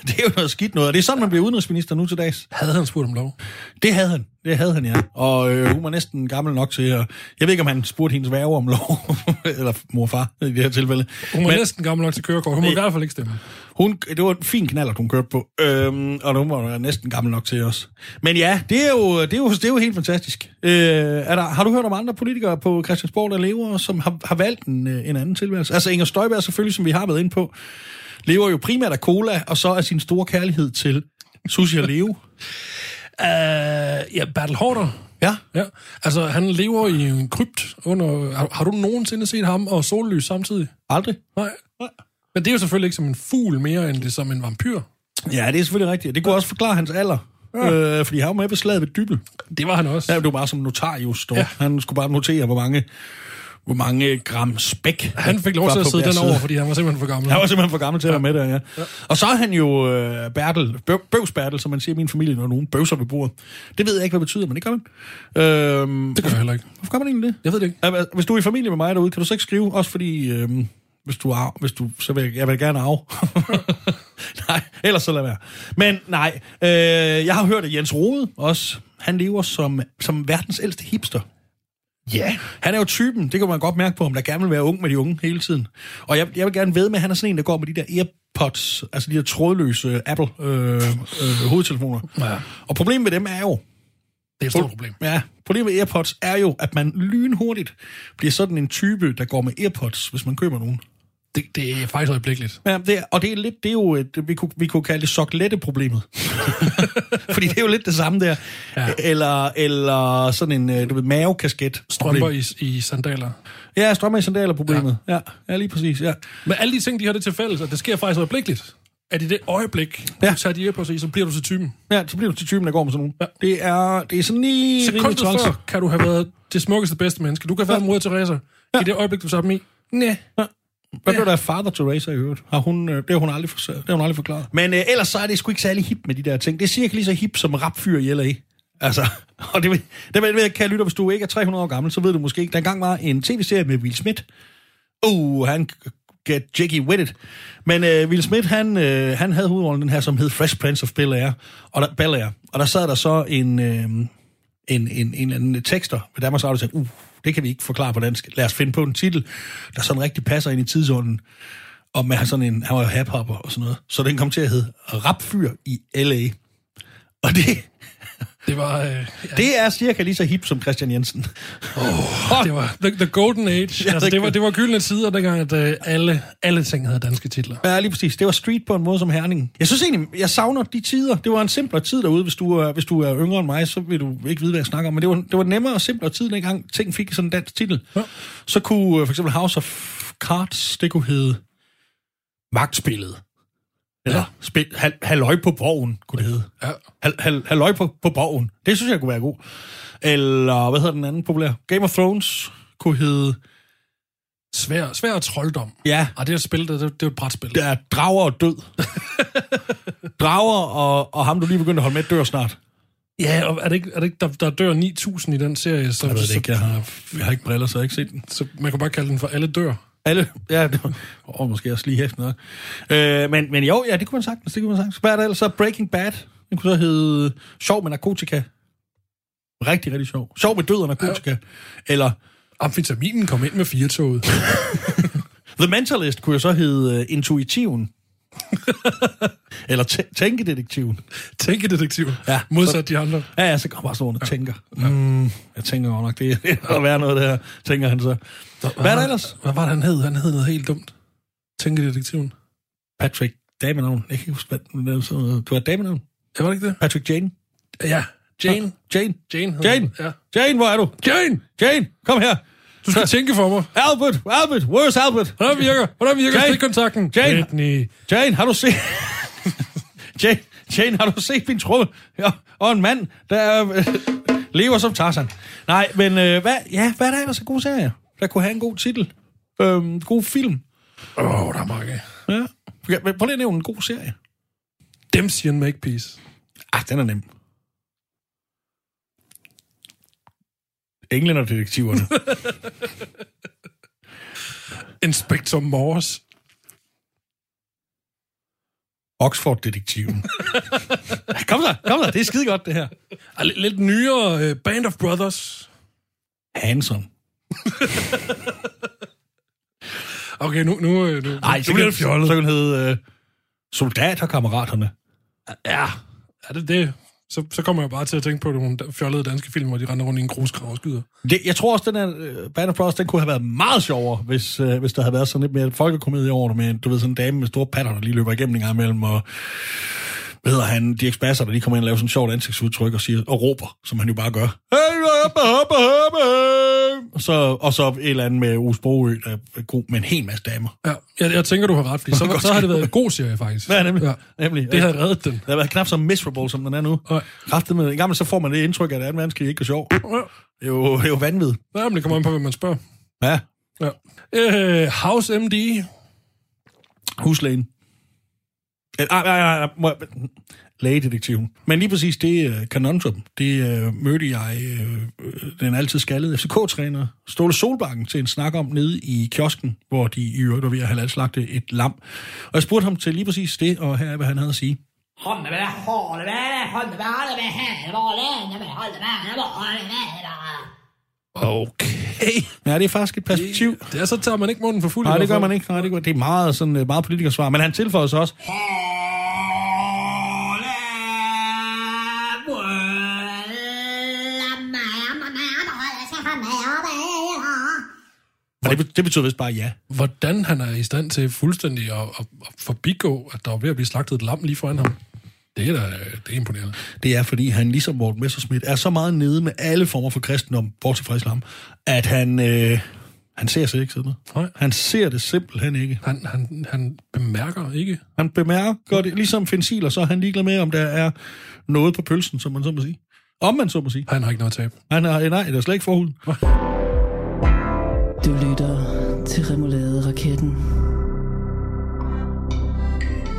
[LAUGHS] det er jo noget skidt noget. Og det er sådan, man bliver udenrigsminister nu til dags. Havde han spurgt om lov? Det havde han. Det havde han, ja. Og øh, hun var næsten gammel nok til at... Jeg ved ikke, om han spurgte hendes værge om lov. [LAUGHS] eller mor og far i det her tilfælde. Hun var Men- næsten gammel nok til kørekort. Hun må i hvert fald ikke stemme. Hun, det var en fin knaller, hun kørte på, øhm, og hun var næsten gammel nok til os. Men ja, det er jo, det er jo, det er jo helt fantastisk. Øh, er der, har du hørt om andre politikere på Christiansborg, der lever, som har, har valgt en, øh, en anden tilværelse? Altså Inger Støjberg selvfølgelig, som vi har været inde på, lever jo primært af cola, og så af sin store kærlighed til sushi og leve. Uh, [LAUGHS] ja, Bertel Hårder. Ja, Ja, altså han lever i en krypt under... Har, har du nogensinde set ham og sollys samtidig? aldrig. Nej. Men det er jo selvfølgelig ikke som en fugl mere, end det er som en vampyr. Ja, det er selvfølgelig rigtigt. Det kunne også forklare hans alder. Ja. Øh, fordi han var med ved slaget ved Dybel. Det var han også. Ja, det var bare som notarius, dog. Ja. Ja. Han skulle bare notere, hvor mange, hvor mange gram spæk... Han fik lov til at sidde den over, fordi han var simpelthen for gammel. Han var simpelthen for gammel til at være med der, ja. ja. Og så er han jo øh, Bertel, bøv, bøvsbertel, som man siger i min familie, når nogen bøvser ved bordet. Det ved jeg ikke, hvad det betyder, men det gør man. Øhm, Det gør jeg heller ikke. Hvorfor gør man egentlig det? Jeg ved det ikke. Hvis du er i familie med mig derude, kan du så ikke skrive, også fordi... Øhm, hvis du er, hvis du, så vil jeg, jeg vil gerne arve. [LAUGHS] nej, ellers så lad være. Men nej, øh, jeg har hørt, at Jens Rode også, han lever som, som verdens ældste hipster. Ja. Han er jo typen, det kan man godt mærke på ham, der gerne vil være ung med de unge hele tiden. Og jeg, jeg vil gerne ved med, at han er sådan en, der går med de der AirPods, altså de der trådløse Apple øh, øh, hovedtelefoner. Ja. Og problemet med dem er jo, Det er et stort problem. Ja, problemet med AirPods er jo, at man lynhurtigt bliver sådan en type, der går med AirPods, hvis man køber nogen. Det, det er faktisk øjeblikkeligt. Ja, det er, og det er lidt, det er jo, et, vi, kunne, vi kunne kalde det soklette-problemet. [LAUGHS] Fordi det er jo lidt det samme der. Ja. Ja. Eller, eller sådan en, øh, du ved, mavekasket. Strømper i, i sandaler. Ja, strømper i sandaler-problemet. Ja. ja, ja, lige præcis, ja. Men alle de ting, de har det til fælles, og det sker faktisk øjeblikkeligt. At i det øjeblik, Ja. du tager de her på sig, så bliver du til typen. Ja, så bliver du til typen, der går med sådan nogen. Ja. Det, er, det er sådan lige... Sekundet før kan du have været det smukkeste, bedste menneske. Du kan have været mor Teresa. Ja. I det øjeblik, du tager dem i. Nej. Hvad blev der af Father Teresa i øvrigt? Har hun, øh, det har hun aldrig, for, det har hun aldrig forklaret. Men øh, ellers så er det sgu ikke særlig hip med de der ting. Det er cirka lige så hip som rapfyr i LA. Altså, [LAUGHS] og det, vil- det vil jeg kan lytte, hvis du ikke er 300 år gammel, så ved du måske ikke. Der engang var en tv-serie med Will Smith. Uh, han get jiggy with it. Men øh, Will Smith, han, øh, han havde hovedrollen den her, som hed Fresh Prince of Bel-Air. Og der, Bel-Air. Og der sad der så en, øh, en, en, en en, anden tekster ved Danmarks Radio, og sagde, uh, det kan vi ikke forklare på dansk. Lad os finde på en titel, der sådan rigtig passer ind i tidsånden. Og med sådan en, han var jo haphopper og sådan noget. Så den kom til at hedde Rapfyr i L.A. Og det, det var, øh, ja, det er cirka lige så hip som Christian Jensen. det var the, the golden age. [LAUGHS] Ja, altså, det- det, var, det var gyldne tider, dengang at øh, alle, alle ting havde danske titler. Ja, lige præcis. Det var street på en måde som Herning. Jeg synes egentlig, jeg savner de tider. Det var en simplere tid derude. Hvis du, er, hvis du er yngre end mig, så vil du ikke vide, hvad jeg snakker om. Men det var, det var nemmere og simplere tid, dengang ting fik sådan en dansk titel. Ja. Så kunne øh, for eksempel House of Cards, det kunne hedde Magtspillet. Eller ja. spil, hal, Halløj på borgen, kunne det hedde. Ja. Hal, hal, halløj på, på borgen. Det synes jeg kunne være god. Eller, hvad hedder den anden populær? Game of Thrones kunne hedde... Svær, svær trolddom. Ja, Og det er et spil, det, det, det er et brætspil. der er drager og død. [LAUGHS] drager og, og ham, du lige begyndte at holde med, dør snart. Ja, og er det ikke, er det ikke der, der dør 9.000 i den serie? Så, Jeg ved det ikke, jeg har, jeg har ikke briller, så jeg har ikke set den. så man kan bare kalde den for Alle dør. Alle, ja, det var, oh, måske også lige hæft noget. Øh, men, men jo, ja, det kunne man sagtens, det kunne man sagtens. Hvad er det ellers så? Breaking Bad. Den kunne så hedde Sjov med narkotika. Rigtig, rigtig sjov. Sjov med død og narkotika. Ja. Eller Amfetaminen kom ind med firetoget. [LAUGHS] The Mentalist kunne jo så hedde uh, Intuitiven. [LAUGHS] Eller tæ- Tænkedetektiven. Tænkedetektiv. Ja. Modsat de andre. Ja, ja, så kommer bare sådan nogle, der tænker. Mm, jeg tænker godt nok, det er at være noget der, tænker han så. Hvad er der ellers? Hvad var det, han hed? Han hed noget helt dumt. Tænkedetektiven. Patrick Damenavn. Jeg kan ikke huske, hvad det et damenavn? Ja, var det ikke det? Patrick Jane? Ja. Jane. Jane? Jane. Jane? hun. Ja. Jane, hvor er du? Jane! Jane, kom her. Du skal tænke for mig. Albert, Albert, where's Albert? Hvordan virker, hvordan virker Jane! stikkontakten? Jane! Britney. Jane, har du set... Jane, Jane, har du set min tråd? Ja, og en mand, der øh, lever som Tarzan. Nej, men øh, hvad, ja, hvad er der ellers af gode serier? Der kunne have en god titel. Øhm, god film. Åh, oh, der er mange. Ja. Prøv lige at nævne en god serie. Dempsey and Makepeace. Ah, den er nem. Englænderdetektiverne. [LAUGHS] Inspector Morse. Oxford-detektiven. [LAUGHS] kom så, kom så, det er skide godt, det her. Er lidt, lidt nyere uh, Band of Brothers. Hanson. [LAUGHS] Okay, nu, nu, øh, nu, Ej, nu bliver det fjollet. så kan den hedde øh, Soldaterkammeraterne. Ja, er det det? Så, så kommer jeg bare til at tænke på nogle fjollede danske film, hvor de render rundt i en grusgrav og skyder. Det, jeg tror også, den her uh, Band of Brothers, den kunne have været meget sjovere, hvis, uh, hvis der havde været sådan lidt mere folkekomedie over det, med, du ved, sådan en dame med store patter, der lige løber igennem en gang imellem, og hvad hedder han, Dirk Spasser, der lige kommer ind og laver sådan et sjovt ansigtsudtryk og, siger, og råber, som han jo bare gør. Hey, hoppa, hoppa, hoppa. Og så, og så et eller andet med Ous Broø, der er god med en hel masse damer. Ja, jeg, jeg tænker, du har ret, fordi [LAUGHS] så, så har det været en god serie, faktisk. Ja, nemlig. Ja. nemlig. Det havde reddet den. Det har været knap så miserable, som den er nu. Nej. Kraftet med, en gang så får man det indtryk, at 2. verdenskrig ikke er sjov. Det er jo, det er jo vanvittigt. Ja, men det kommer an på, hvad man spørger. Ja, Ja. Øh, House MD. huslægen. Øh, Ej, ej, ej, ej, må jeg- Lægedetektiven. Men lige præcis det uh, kanontum, det uh, mødte jeg uh, den altid skaldede FCK-træner Ståle Solbakken til en snak om nede i kiosken, hvor de i øvrigt var ved at have slagte et lam. Og jeg spurgte ham til lige præcis det, og her er, hvad han havde at sige. Okay. Ja, det er faktisk et perspektiv. Det er så tager man ikke munden for fuld. Nej, det gør man ikke. Nej, det, gør, det er meget, sådan, øh, meget politikersvar. Men han tilføjer så også, og det, det betyder vist bare ja. Hvordan han er i stand til fuldstændig at, at, at forbigå, at der var ved at blive slagtet et lam lige foran ham. Det er da det er imponerende. Det er, fordi han, ligesom Morten Messerschmidt, er så meget nede med alle former for kristendom, bortset fra islam, at han, øh, han ser sig ikke sådan noget. Nej. Han ser det simpelthen ikke. Han, han, han bemærker ikke. Han bemærker det, ligesom Fensiler, så er han ligeglad med, om der er noget på pølsen, som man så må sige. Om man så må sige. Han har ikke noget at tabe. Han er, nej, det er slet ikke forhuden. Du lytter til Remouladeraketten.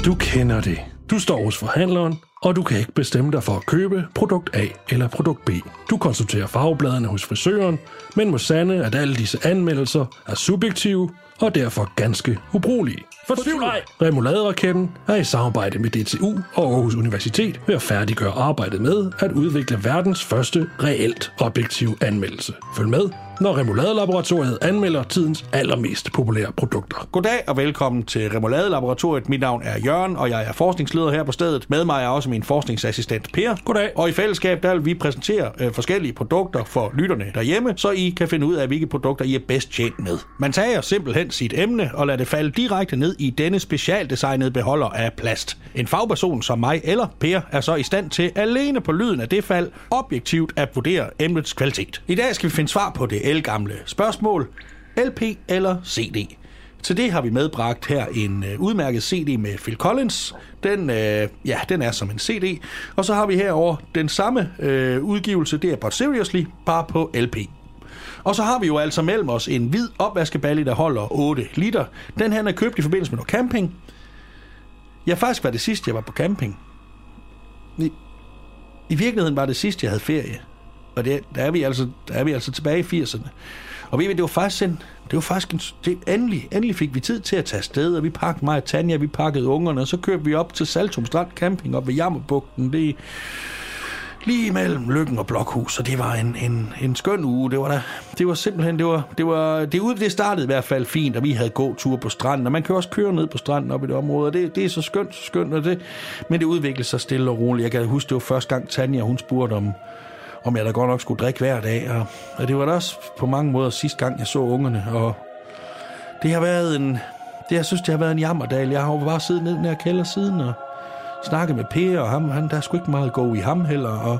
Du kender det. Du står hos forhandleren, og du kan ikke bestemme dig for at købe produkt A eller produkt B. Du konsulterer farvebladene hos frisøren, men må sande, at alle disse anmeldelser er subjektive og derfor ganske ubrugelige. Fortvivl ej! Remouladeraketten er i samarbejde med DTU og Aarhus Universitet ved at færdiggøre arbejdet med at udvikle verdens første reelt objektiv anmeldelse. Følg med, når Remoulade-laboratoriet anmelder tidens allermest populære produkter. Goddag og velkommen til Remoulade Laboratoriet. Mit navn er Jørgen, og jeg er forskningsleder her på stedet. Med mig er også min forskningsassistent Per. Goddag. Og i fællesskab der vil vi præsentere øh, forskellige produkter for lytterne derhjemme, så I kan finde ud af, hvilke produkter I er bedst tjent med. Man tager simpelthen sit emne og lader det falde direkte ned i denne specialdesignede beholder af plast. En fagperson som mig eller Per er så i stand til alene på lyden af det fald objektivt at vurdere emnets kvalitet. I dag skal vi finde svar på det elgamle spørgsmål. LP eller CD? Til det har vi medbragt her en øh, udmærket CD med Phil Collins. Den, øh, ja, den er som en CD. Og så har vi herover den samme øh, udgivelse, det er But Seriously, bare på LP. Og så har vi jo altså mellem os en hvid opvaskeballe, der holder 8 liter. Den her er købt i forbindelse med noget camping. Ja, faktisk var det sidst, jeg var på camping. I, i virkeligheden var det sidst, jeg havde ferie. Og det, der, er vi altså, der er vi altså tilbage i 80'erne. Og ved I, det var faktisk en, det var faktisk en, det, endelig, endelig fik vi tid til at tage afsted, og vi pakkede mig og Tanja, vi pakkede ungerne, og så kørte vi op til Saltum Strand Camping op ved Jammerbugten. Det, lige imellem Lykken og Blokhus, og det var en, en, en skøn uge. Det var, da, det var simpelthen, det var, det var, det, ude, det startede i hvert fald fint, og vi havde god tur på stranden, og man kan også køre ned på stranden op i det område, og det, det er så skønt, så skønt, og det, men det udviklede sig stille og roligt. Jeg kan huske, det var første gang Tanja, hun spurgte om, om jeg da godt nok skulle drikke hver dag, og, og det var da også på mange måder sidste gang, jeg så ungerne, og det har været en, det jeg synes, det har været en jammerdal. Jeg har jo bare siddet ned i den her kælder siden, og snakket med Per, og ham, han, der er sgu ikke meget gå i ham heller, og,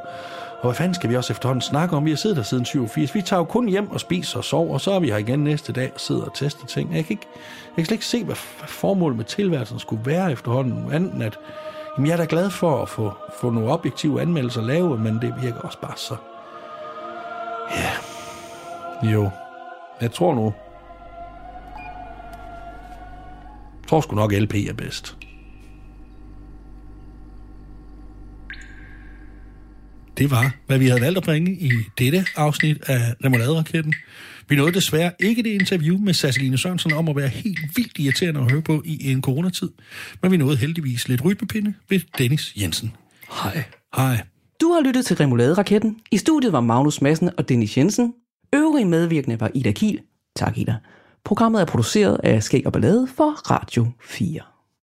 og hvad fanden skal vi også efterhånden snakke om? Vi har siddet der siden 87. Vi tager jo kun hjem og spiser og sover, og så er vi her igen næste dag og sidder og tester ting. Jeg kan, ikke, jeg kan slet ikke se, hvad formålet med tilværelsen skulle være efterhånden, anden at jamen, jeg er da glad for at få, få nogle objektive anmeldelser lavet, men det virker også bare så... Ja, jo. Jeg tror nu... Jeg tror sgu nok LP er bedst. Det var, hvad vi havde valgt at bringe i dette afsnit af Remoulade-raketten. Vi nåede desværre ikke det interview med Sasseline Sørensen om at være helt vildt irriterende at høre på i en coronatid, men vi nåede heldigvis lidt rytmepinde ved Dennis Jensen. Hej. Hej. Du har lyttet til Remoulade-raketten. I studiet var Magnus Madsen og Dennis Jensen. Øvrige medvirkende var Ida Kiel. Tak, Ida. Programmet er produceret af Skæg og Ballade for Radio 4.